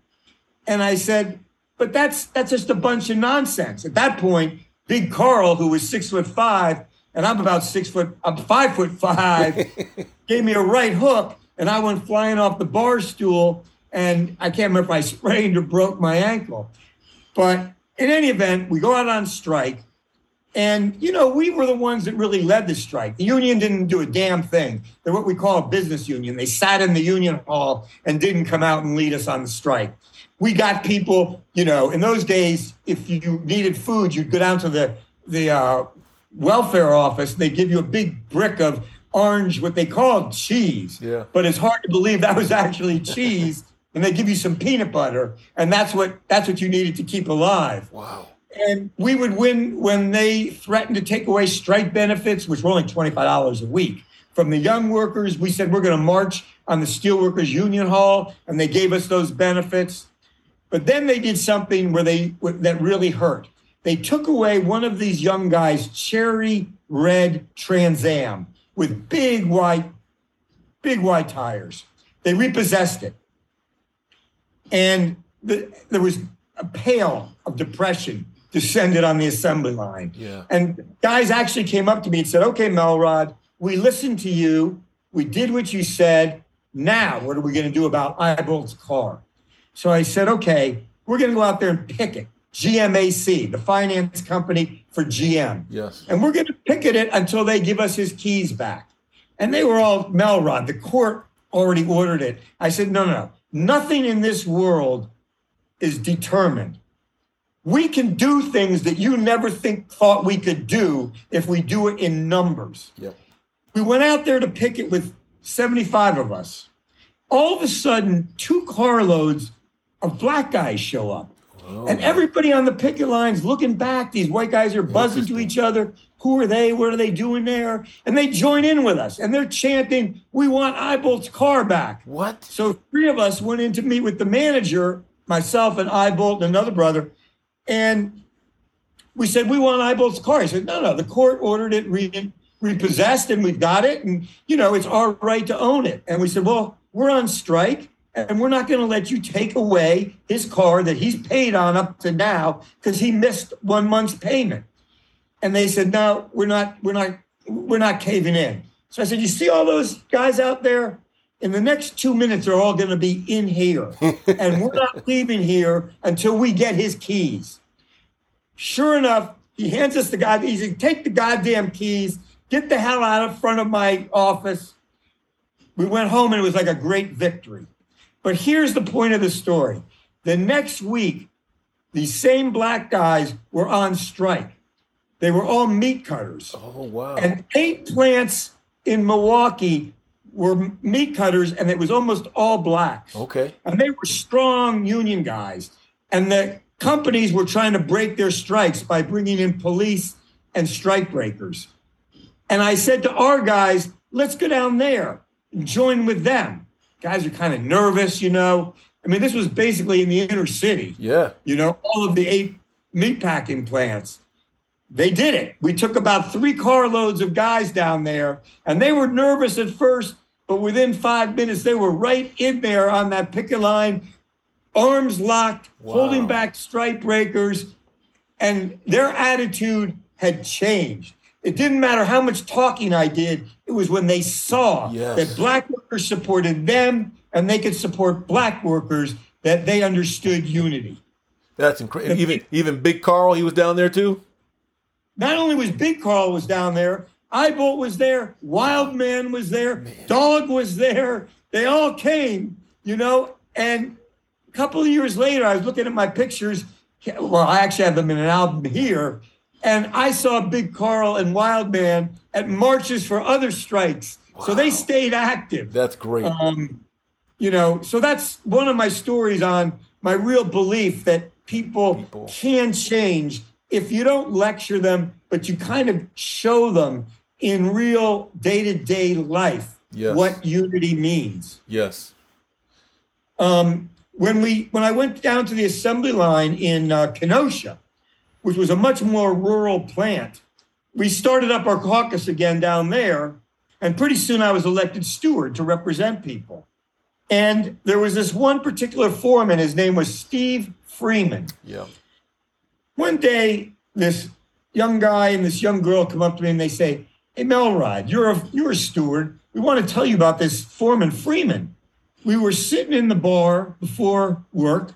and I said, but that's that's just a bunch of nonsense. At that point, Big Carl, who was six foot five, and I'm about six foot, I'm five foot five, gave me a right hook, and I went flying off the bar stool, and I can't remember if I sprained or broke my ankle. But in any event, we go out on strike. And, you know, we were the ones that really led the strike. The union didn't do a damn thing. They're what we call a business union. They sat in the union hall and didn't come out and lead us on the strike. We got people, you know, in those days, if you needed food, you'd go down to the, the uh, welfare office. They give you a big brick of orange, what they called cheese. Yeah. But it's hard to believe that was actually cheese. And they give you some peanut butter. And that's what that's what you needed to keep alive. Wow. And we would win when they threatened to take away strike benefits, which were only $25 a week. From the young workers, we said we're going to march on the Steelworkers Union Hall, and they gave us those benefits. But then they did something where they that really hurt. They took away one of these young guys' cherry red Trans Am with big white, big white tires. They repossessed it, and the, there was a pail of depression descended on the assembly line. Yeah. And guys actually came up to me and said, "Okay, Melrod, we listened to you. We did what you said. Now, what are we going to do about Eyebolt's car?" So I said, "Okay, we're going to go out there and picket GMAC, the finance company for GM, Yes. and we're going to picket it until they give us his keys back." And they were all Melrod. The court already ordered it. I said, "No, no, no. Nothing in this world is determined." We can do things that you never think thought we could do if we do it in numbers. Yep. We went out there to picket with 75 of us. All of a sudden, two carloads of black guys show up. Oh, and everybody on the picket lines looking back. These white guys are buzzing to each other. Who are they? What are they doing there? And they join in with us and they're chanting, We want Eyebolt's car back. What? So three of us went in to meet with the manager, myself and Eyebolt and another brother. And we said, We want Eyebolt's car. He said, No, no, the court ordered it re- repossessed and we've got it. And, you know, it's our right to own it. And we said, Well, we're on strike and we're not going to let you take away his car that he's paid on up to now because he missed one month's payment. And they said, no, we're not, we're not, we're not caving in. So I said, you see all those guys out there? In the next two minutes, they're all going to be in here, and we're not leaving here until we get his keys. Sure enough, he hands us the guy. He said, "Take the goddamn keys. Get the hell out of front of my office." We went home, and it was like a great victory. But here's the point of the story. The next week, these same black guys were on strike. They were all meat cutters. Oh, wow. And eight plants in Milwaukee were meat cutters, and it was almost all blacks. Okay. And they were strong union guys. And the companies were trying to break their strikes by bringing in police and strike breakers. And I said to our guys, let's go down there and join with them guys are kind of nervous, you know. I mean, this was basically in the inner city. Yeah. You know, all of the eight meatpacking plants. They did it. We took about three carloads of guys down there, and they were nervous at first, but within five minutes, they were right in there on that picket line, arms locked, wow. holding back strike breakers, and their attitude had changed. It didn't matter how much talking I did. It was when they saw yes. that black workers supported them and they could support black workers that they understood unity. That's incredible. Even even Big Carl, he was down there too. Not only was Big Carl was down there, Eyebolt was there, Wild Man was there, Man. Dog was there. They all came, you know. And a couple of years later, I was looking at my pictures. Well, I actually have them in an album here and I saw Big Carl and Wildman at marches for other strikes. Wow. So they stayed active. That's great. Um, you know, so that's one of my stories on my real belief that people, people, can change if you don't lecture them, but you kind of show them in real day to day life yes. what unity means. Yes. Um, when we when I went down to the assembly line in uh, Kenosha, which was a much more rural plant. We started up our caucus again down there, and pretty soon I was elected steward to represent people. And there was this one particular foreman, his name was Steve Freeman. Yeah. One day, this young guy and this young girl come up to me and they say, Hey, Melrod, you're a, you're a steward. We want to tell you about this foreman, Freeman. We were sitting in the bar before work.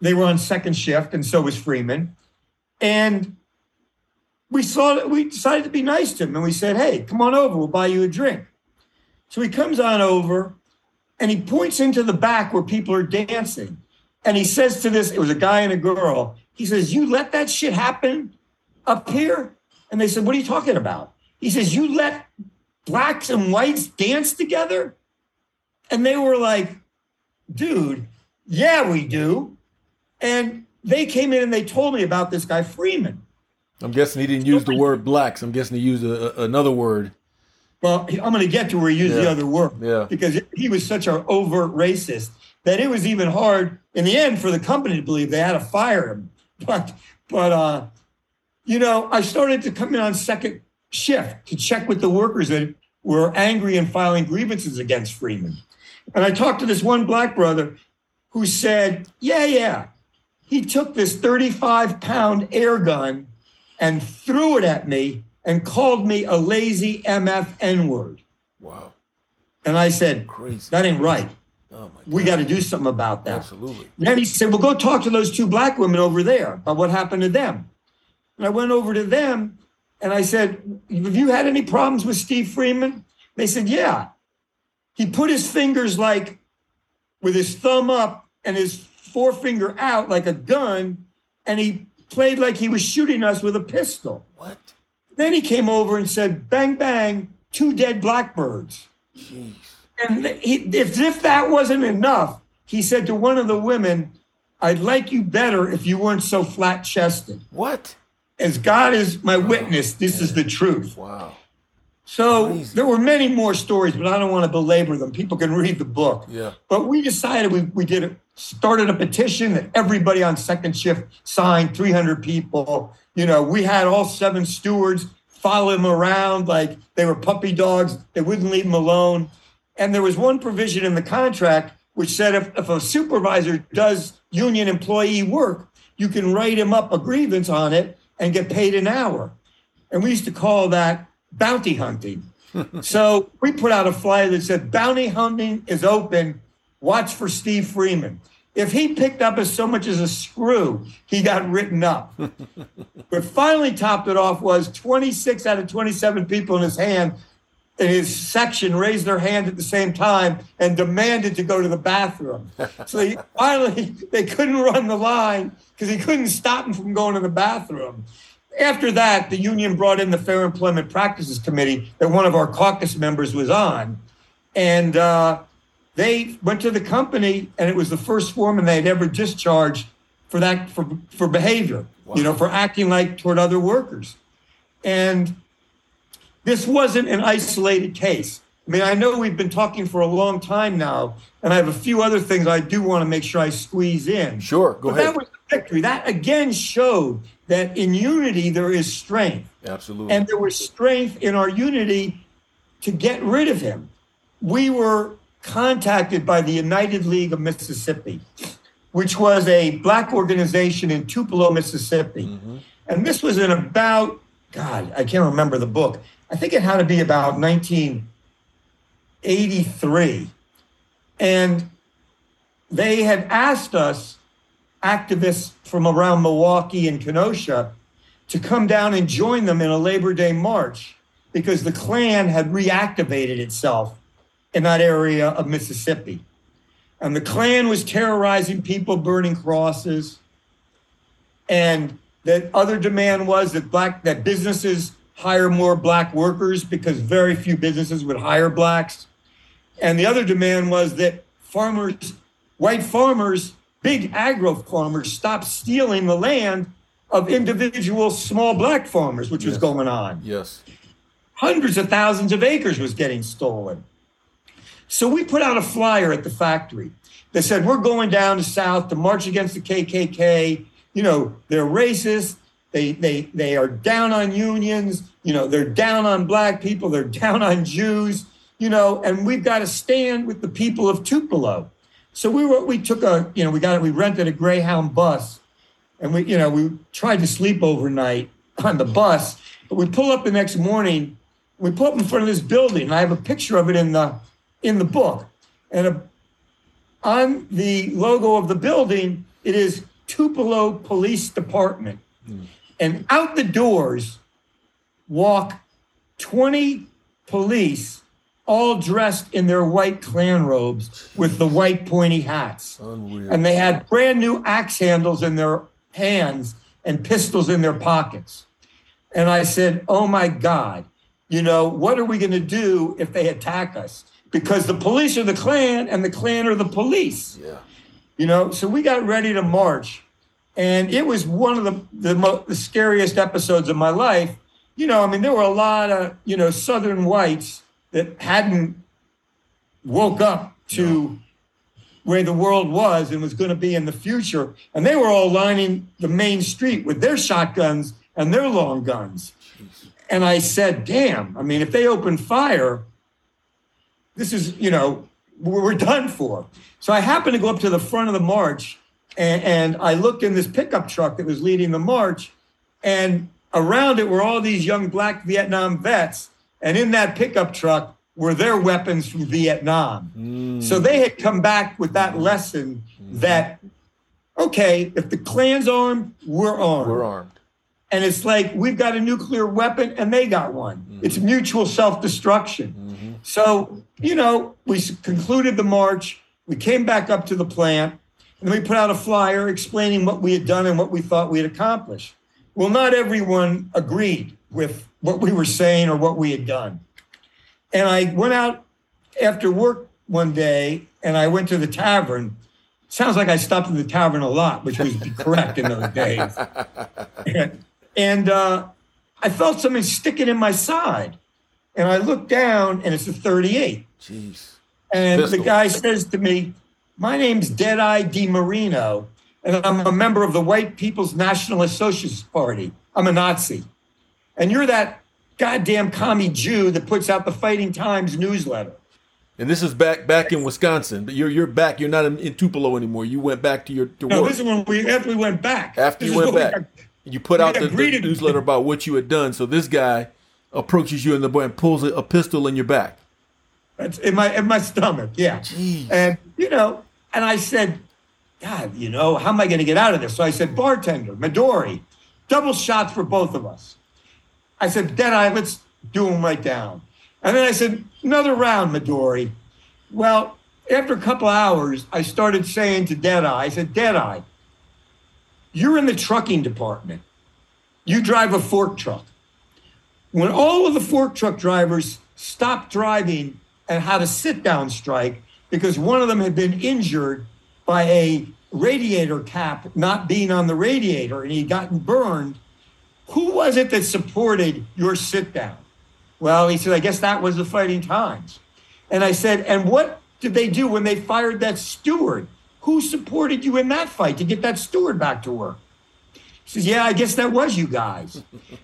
They were on second shift, and so was Freeman. And we saw we decided to be nice to him and we said, Hey, come on over, we'll buy you a drink. So he comes on over and he points into the back where people are dancing. And he says to this, it was a guy and a girl, he says, You let that shit happen up here? And they said, What are you talking about? He says, You let blacks and whites dance together? And they were like, Dude, yeah, we do. And they came in and they told me about this guy Freeman. I'm guessing he didn't use the word blacks. I'm guessing he used a, a, another word. Well, I'm going to get to where he used yeah. the other word. Yeah. Because he was such an overt racist that it was even hard in the end for the company to believe they had to fire him. But, but, uh, you know, I started to come in on second shift to check with the workers that were angry and filing grievances against Freeman. And I talked to this one black brother who said, Yeah, yeah, he took this 35 pound air gun and threw it at me and called me a lazy MF N word. Wow. And I said, Crazy. that ain't right. Oh we got to do something about that. Absolutely. Then he said, well, go talk to those two black women over there about what happened to them. And I went over to them and I said, have you had any problems with Steve Freeman? They said, yeah. He put his fingers like with his thumb up and his forefinger out like a gun, and he played like he was shooting us with a pistol. What? Then he came over and said, bang, bang, two dead blackbirds. Jeez. And he, if, if that wasn't enough, he said to one of the women, I'd like you better if you weren't so flat chested. What? As God is my witness, this is the truth. Wow. So Crazy. there were many more stories, but I don't want to belabor them. People can read the book. Yeah. But we decided we, we did it, started a petition that everybody on second shift signed, 300 people. You know, we had all seven stewards follow him around like they were puppy dogs. They wouldn't leave him alone. And there was one provision in the contract which said if, if a supervisor does union employee work, you can write him up a grievance on it and get paid an hour. And we used to call that bounty hunting. so we put out a flyer that said bounty hunting is open. Watch for Steve Freeman. If he picked up as so much as a screw, he got written up. but finally topped it off was 26 out of 27 people in his hand in his section raised their hand at the same time and demanded to go to the bathroom. So they, finally they couldn't run the line because he couldn't stop them from going to the bathroom. After that, the union brought in the Fair Employment Practices Committee that one of our caucus members was on. And uh, they went to the company, and it was the first foreman they had ever discharged for that for, for behavior, you know, for acting like toward other workers. And this wasn't an isolated case. I mean, I know we've been talking for a long time now, and I have a few other things I do want to make sure I squeeze in. Sure, go but ahead. That was the victory. That again showed that in unity there is strength. Absolutely. And there was strength in our unity to get rid of him. We were contacted by the United League of Mississippi, which was a black organization in Tupelo, Mississippi. Mm-hmm. And this was in about, God, I can't remember the book. I think it had to be about 1983. And they had asked us, activists from around Milwaukee and Kenosha, to come down and join them in a Labor Day march because the Klan had reactivated itself in that area of Mississippi. And the Klan was terrorizing people, burning crosses. And the other demand was that black that businesses hire more black workers because very few businesses would hire blacks. And the other demand was that farmers, white farmers, big agro farmers, stop stealing the land of individual small black farmers, which was going on. yes. Hundreds of thousands of acres was getting stolen. So we put out a flyer at the factory that said, We're going down to South to march against the KKK. You know, they're racist. They, they, they are down on unions. You know, they're down on black people. They're down on Jews. You know, and we've got to stand with the people of Tupelo. So we were, we took a, you know, we got, it we rented a Greyhound bus and we, you know, we tried to sleep overnight on the bus, but we pull up the next morning. We pull up in front of this building, I have a picture of it in the in the book. And a, on the logo of the building, it is Tupelo Police Department. Hmm. And out the doors walk 20 police, all dressed in their white Klan robes with the white pointy hats Unreal. and they had brand new axe handles in their hands and pistols in their pockets. And I said, Oh my God, you know, what are we going to do if they attack us? Because the police are the Klan and the Klan are the police, yeah. you know? So we got ready to march. And it was one of the, the, mo- the scariest episodes of my life. You know, I mean, there were a lot of, you know, Southern whites that hadn't woke up to where the world was and was going to be in the future. And they were all lining the main street with their shotguns and their long guns. And I said, damn, I mean, if they open fire, this is, you know, we're done for. So I happened to go up to the front of the march and, and I looked in this pickup truck that was leading the march. And around it were all these young black Vietnam vets. And in that pickup truck were their weapons from Vietnam. Hmm. So they had come back with that lesson hmm. that, okay, if the Klan's armed, we're armed. We're armed. And it's like we've got a nuclear weapon and they got one. Hmm. It's mutual self destruction. So, you know, we concluded the march. We came back up to the plant and then we put out a flyer explaining what we had done and what we thought we had accomplished. Well, not everyone agreed with what we were saying or what we had done. And I went out after work one day and I went to the tavern Sounds like I stopped at the tavern a lot, which was correct in those days. And, and uh, I felt something sticking in my side. And I look down, and it's a 38. Jeez. And Pistol. the guy says to me, My name's Deadeye DiMarino, and I'm a member of the White People's National Socialist Party. I'm a Nazi. And you're that goddamn commie Jew that puts out the Fighting Times newsletter. And this is back back in Wisconsin, but you're you're back. You're not in, in Tupelo anymore. You went back to your to No, work this is when we after we went back. after This you went when we back. got- You put out the, the newsletter about what you had done. So this guy approaches you in the boy and pulls a, a pistol in your back. That's in my in my stomach, yeah. Jeez. And you know, and I said, God, you know, how am I going to get out of this? So I said, bartender, Midori, double shots for both of us. I said, Deadeye, let's do them right down. And then I said, another round, Midori. Well, after a couple hours, I started saying to Deadeye, I said, Deadeye, you're in the trucking department. You drive a fork truck. When all of the fork truck drivers stopped driving and had a sit down strike because one of them had been injured by a radiator cap not being on the radiator and he'd gotten burned, who was it that supported your sit down? Well, he said, I guess that was the Fighting Times. And I said, and what did they do when they fired that steward? Who supported you in that fight to get that steward back to work? He says, Yeah, I guess that was you guys.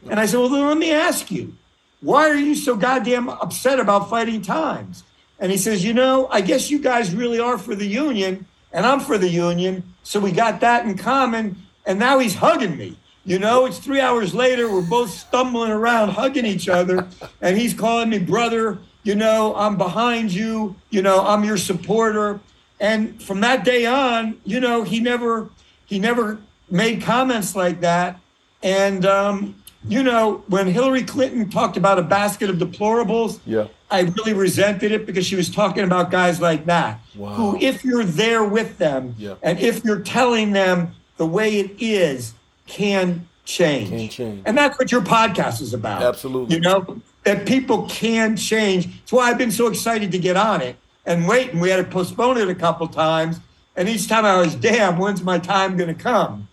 And I said, Well, then let me ask you, why are you so goddamn upset about fighting times? And he says, You know, I guess you guys really are for the union, and I'm for the union. So we got that in common. And now he's hugging me. You know, it's three hours later. We're both stumbling around, hugging each other. And he's calling me brother. You know, I'm behind you. You know, I'm your supporter. And from that day on, you know, he never, he never made comments like that. And, um, you know, when Hillary Clinton talked about a basket of deplorables, Yeah. I really resented it because she was talking about guys like that, Wow. who, if you're there with them Yeah. and if you're telling them the way it is, can change. Can change. And that's what your podcast is about. Absolutely. You know, that people can change. That's why I've been so excited to get on it and wait. And we had to postpone it a couple times. And each time I was, damn, when's my time going to come?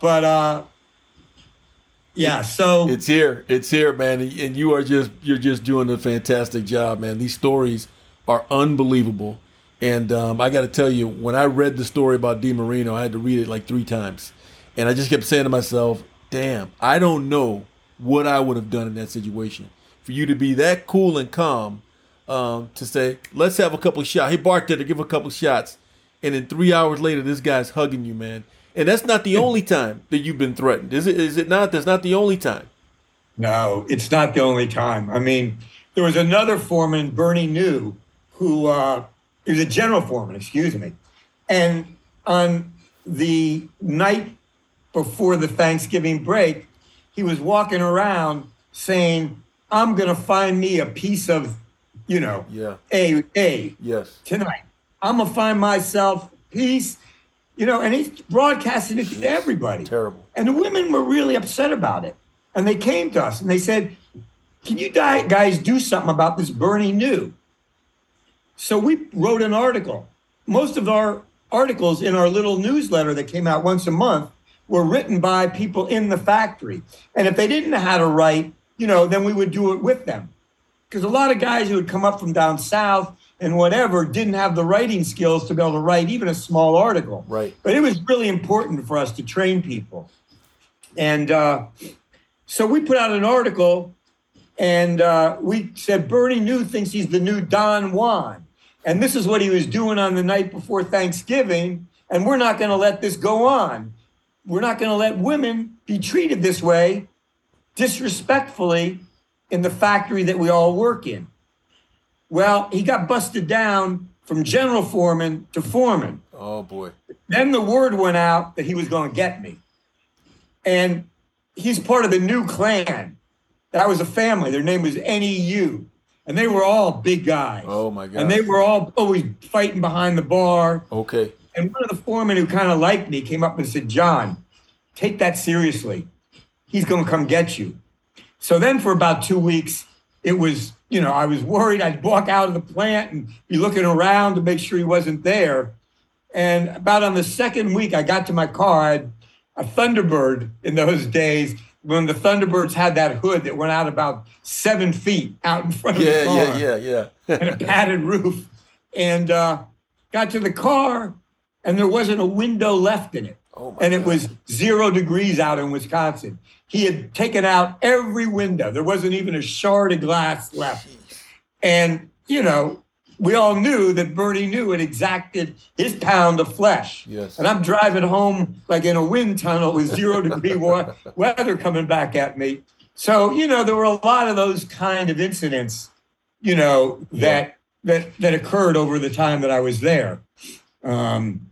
But, uh, yeah, so It's here. It's here, man. And you are just you're just doing a fantastic job, man. These stories are unbelievable. And um, I got to tell you, when I read the story about Di Marino, I had to read it like three times, and I just kept saying to myself, "Damn, I don't know what I would have done in that situation." For you to be that cool and calm, um, to say, "Let's have a couple shots." Hey, bartender, give a couple shots, and then three hours later, this guy's hugging you, man. And that's not the only time that you've been threatened, is it? Is it not? That's not the only time. No, it's not the only time. I mean, there was another foreman, Bernie Neu, who uh, he was a general foreman, excuse me. And on the night before the Thanksgiving break, he was walking around saying, I'm going to find me a piece of, you know, Yeah. A, A Yes. tonight. I'm going to find myself peace, you know, and he's broadcasting it to everybody. Terrible. And the women were really upset about it. And they came to us and they said, Can you guys do something about this Bernie Neu? So we wrote an article. Most of our articles in our little newsletter that came out once a month were written by people in the factory. And if they didn't know how to write, you know, then we would do it with them. Because a lot of guys who had come up from down south and whatever didn't have the writing skills to be able to write even a small article. Right. But it was really important for us to train people. And uh, so we put out an article and uh, we said Bernie Neu thinks he's the new Don Juan. And this is what he was doing on the night before Thanksgiving. And we're not going to let this go on. We're not going to let women be treated this way disrespectfully in the factory that we all work in. Well, he got busted down from general foreman to foreman. Oh boy. Then the word went out that he was going to get me. And he's part of the Neu clan. That was a family. Their name was NEU. And they were all big guys. Oh my god. And they were all always fighting behind the bar. okay. And one of the foremen who kind of liked me came up and said, Jon, take that seriously. He's going to come get you. So then for about two weeks, it was, you know, I was worried. I'd walk out of the plant and be looking around to make sure he wasn't there. And about on the second week, I got to my car. I had a Thunderbird in those days when the Thunderbirds had that hood that went out about seven feet out in front of yeah, the car. Yeah, yeah, yeah, and a padded roof. And uh, got to the car, and there wasn't a window left in it. Oh and it God. was zero degrees out in Wisconsin. He had taken out every window. There wasn't even a shard of glass left. And, you know, we all knew that Bernie knew it exacted his pound of flesh. Yes. And I'm driving home like in a wind tunnel with zero degree weather coming back at me. So, you know, there were a lot of those kind of incidents, you know, that that that occurred over the time that I was there. Um,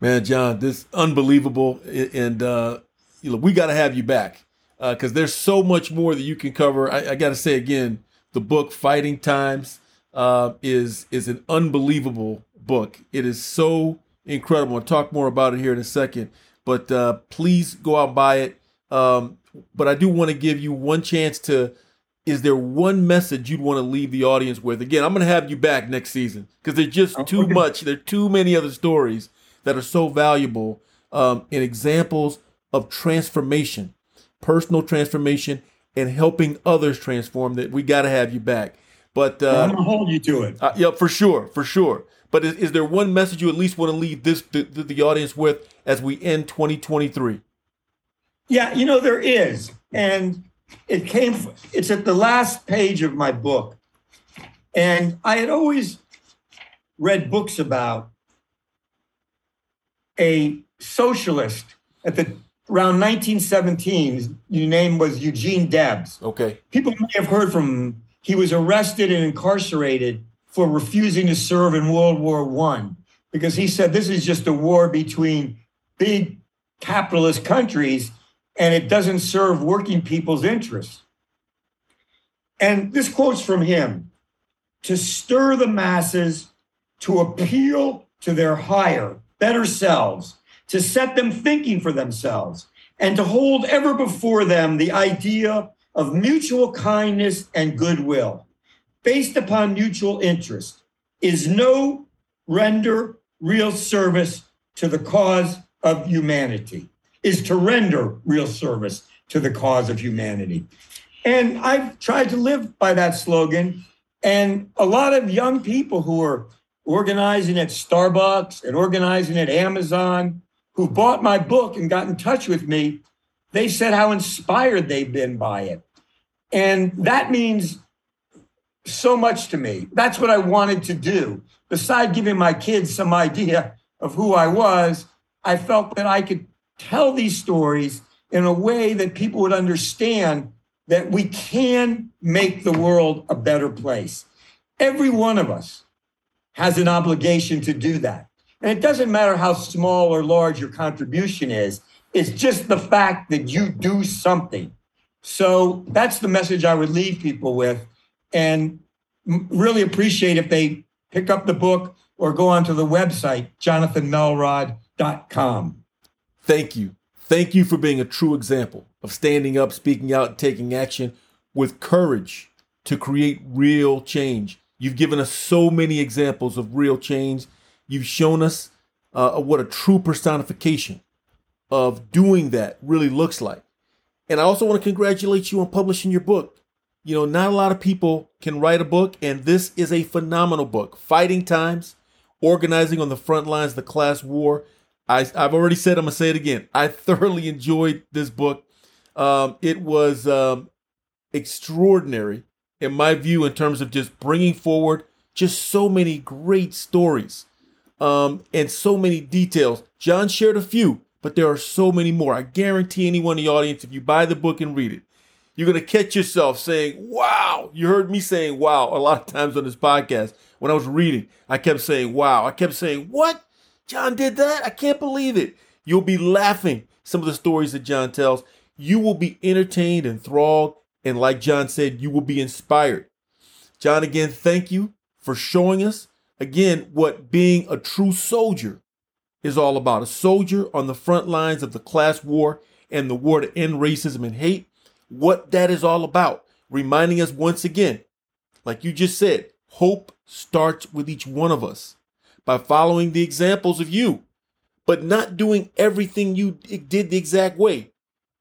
Man, Jon, this unbelievable, and uh, you know we got to have you back because there's so much more that you can cover. I, I got to say again, the book "Fighting Times" uh, is is an unbelievable book. It is so incredible. I'll talk more about it here in a second, but uh, please go out and buy it. Um, but I do want to give you one chance to. Is there one message you'd want to leave the audience with? Again, I'm going to have you back next season because there's just too much. There are too many other stories that are so valuable um, in examples of transformation, personal transformation, and helping others transform. That we got to have you back. But I'm uh, going to hold you to it. uh, yeah, for sure, for sure. But is, is there one message you at least want to leave this the, the audience with as we end 2023? Yeah, you know, there is. And it came, it's at the last page of my book. And I had always read books about a socialist at the around 1917. His name was Eugene Debs. Okay. People may have heard from him. He was arrested and incarcerated for refusing to serve in World War One because he said this is just a war between big capitalist countries and it doesn't serve working people's interests. And this quote's from him to stir the masses, to appeal to their higher, better selves, to set them thinking for themselves, and to hold ever before them the idea of mutual kindness and goodwill based upon mutual interest is no render real service to the cause of humanity, is to render real service to the cause of humanity. And I've tried to live by that slogan. And a lot of young people who are organizing at Starbucks and organizing at Amazon, who bought my book and got in touch with me, they said how inspired they've been by it. And that means so much to me. That's what I wanted to do. Beside giving my kids some idea of who I was, I felt that I could tell these stories in a way that people would understand that we can make the world a better place. Every one of us has an obligation to do that. And it doesn't matter how small or large your contribution is, it's just the fact that you do something. So that's the message I would leave people with. And really appreciate if they pick up the book or go onto the website, jonathanmelrod.com. Thank you. Thank you for being a true example of standing up, speaking out, and taking action with courage to create real change. You've given us so many examples of real change. You've shown us uh, what a true personification of doing that really looks like. And I also want to congratulate you on publishing your book. You know, not a lot of people can write a book, and this is a phenomenal book. Fighting Times, Organizing on the Front Lines of the Class War. I, I've already said, I'm going to say it again. I thoroughly enjoyed this book. Um, it was um, extraordinary, in my view, in terms of just bringing forward just so many great stories um, and so many details. Jon shared a few, but there are so many more. I guarantee anyone in the audience, if you buy the book and read it, you're going to catch yourself saying, wow. You heard me saying wow a lot of times on this podcast. When I was reading, I kept saying wow. I kept saying, what? Jon did that? I can't believe it. You'll be laughing some of the stories that Jon tells. You will be entertained, enthralled, and like Jon said, you will be inspired. Jon, again, thank you for showing us again what being a true soldier is all about. A soldier on the front lines of the class war and the war to end racism and hate. What that is all about. Reminding us once again, like you just said, hope starts with each one of us. by following the examples of you, but not doing everything you did the exact way.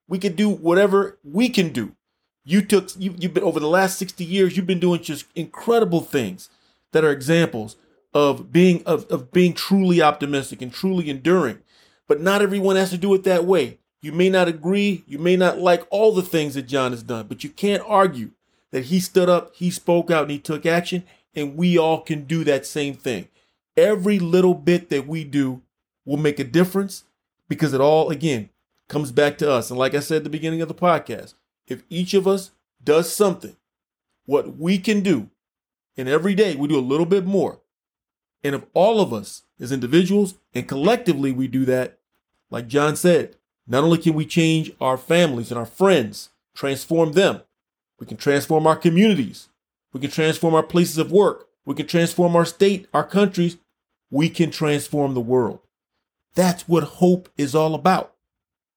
We could do whatever we can do. You took you, you've been over the last 60 years, you've been doing just incredible things that are examples of being of, of being truly optimistic and truly enduring. But not everyone has to do it that way. You may not agree, you may not like all the things that Jon has done, but you can't argue that he stood up, he spoke out, and he took action, and we all can do that same thing. Every little bit that we do will make a difference because it all, again, comes back to us. And like I said at the beginning of the podcast, if each of us does something, what we can do, and every day we do a little bit more, and if all of us as individuals and collectively we do that, like Jon said, not only can we change our families and our friends, transform them, we can transform our communities, we can transform our places of work, we can transform our state, our countries, we can transform the world. That's what hope is all about.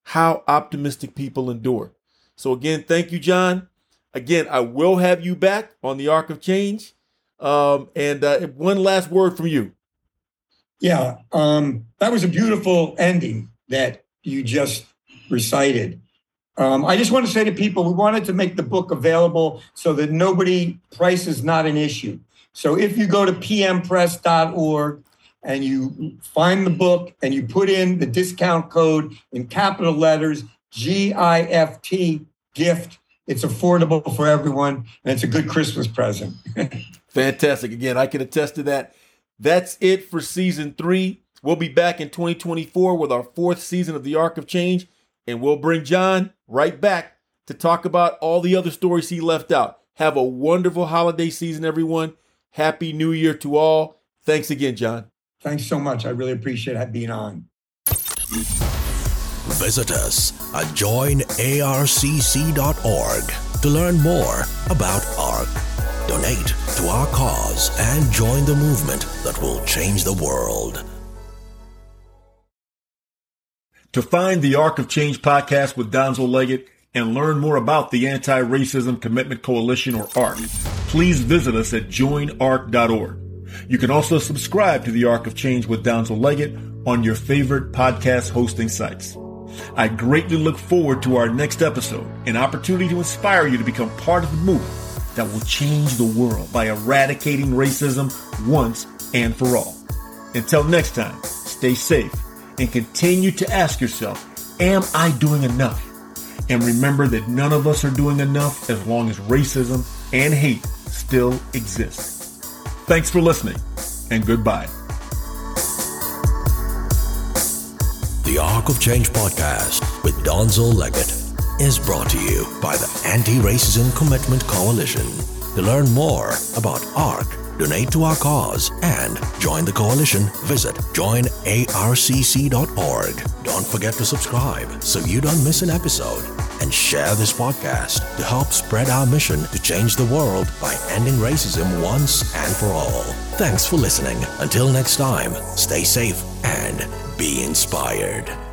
How optimistic people endure. So, again, thank you, Jon. Again, I will have you back on the Arc of Change. Um, and uh, one last word from you. Yeah, um, that was a beautiful ending that you just recited. Um, I just want to say to people, we wanted to make the book available so that nobody, price is not an issue. So if you go to pmpress.org and you find the book and you put in the discount code in capital letters, GIFT, gift, it's affordable for everyone and it's a good Christmas present. Fantastic. Again, I can attest to that. That's it for season three. We'll be back in 2024 with our fourth season of The Arc of Change, and we'll bring Jon right back to talk about all the other stories he left out. Have a wonderful holiday season, everyone. Happy New Year to all. Thanks again, Jon. Thanks so much. I really appreciate being on. Visit us at joinarcc.org to learn more about ARC donate to our cause, and join the movement that will change the world. To find the Arc of Change podcast with Donzel Leggett and learn more about the Anti Racism Commitment Coalition or ARC, please visit us at joinarc.org. You can also subscribe to the Arc of Change with Donzel Leggett on your favorite podcast hosting sites. I greatly look forward to our next episode, an opportunity to inspire you to become part of the movement that will change the world by eradicating racism once and for all. Until next time, stay safe and continue to ask yourself, am I doing enough? And remember that none of us are doing enough as long as racism and hate still exist. Thanks for listening and goodbye. The Arc of Change podcast with Donzel Leggett is brought to you by the Anti Racism Commitment Coalition. To learn more about ARC, donate to our cause, and join the coalition, visit joinarcc.org. Don't forget to subscribe so you don't miss an episode. And share this podcast to help spread our mission to change the world by ending racism once and for all. Thanks for listening. Until next time, stay safe and be inspired.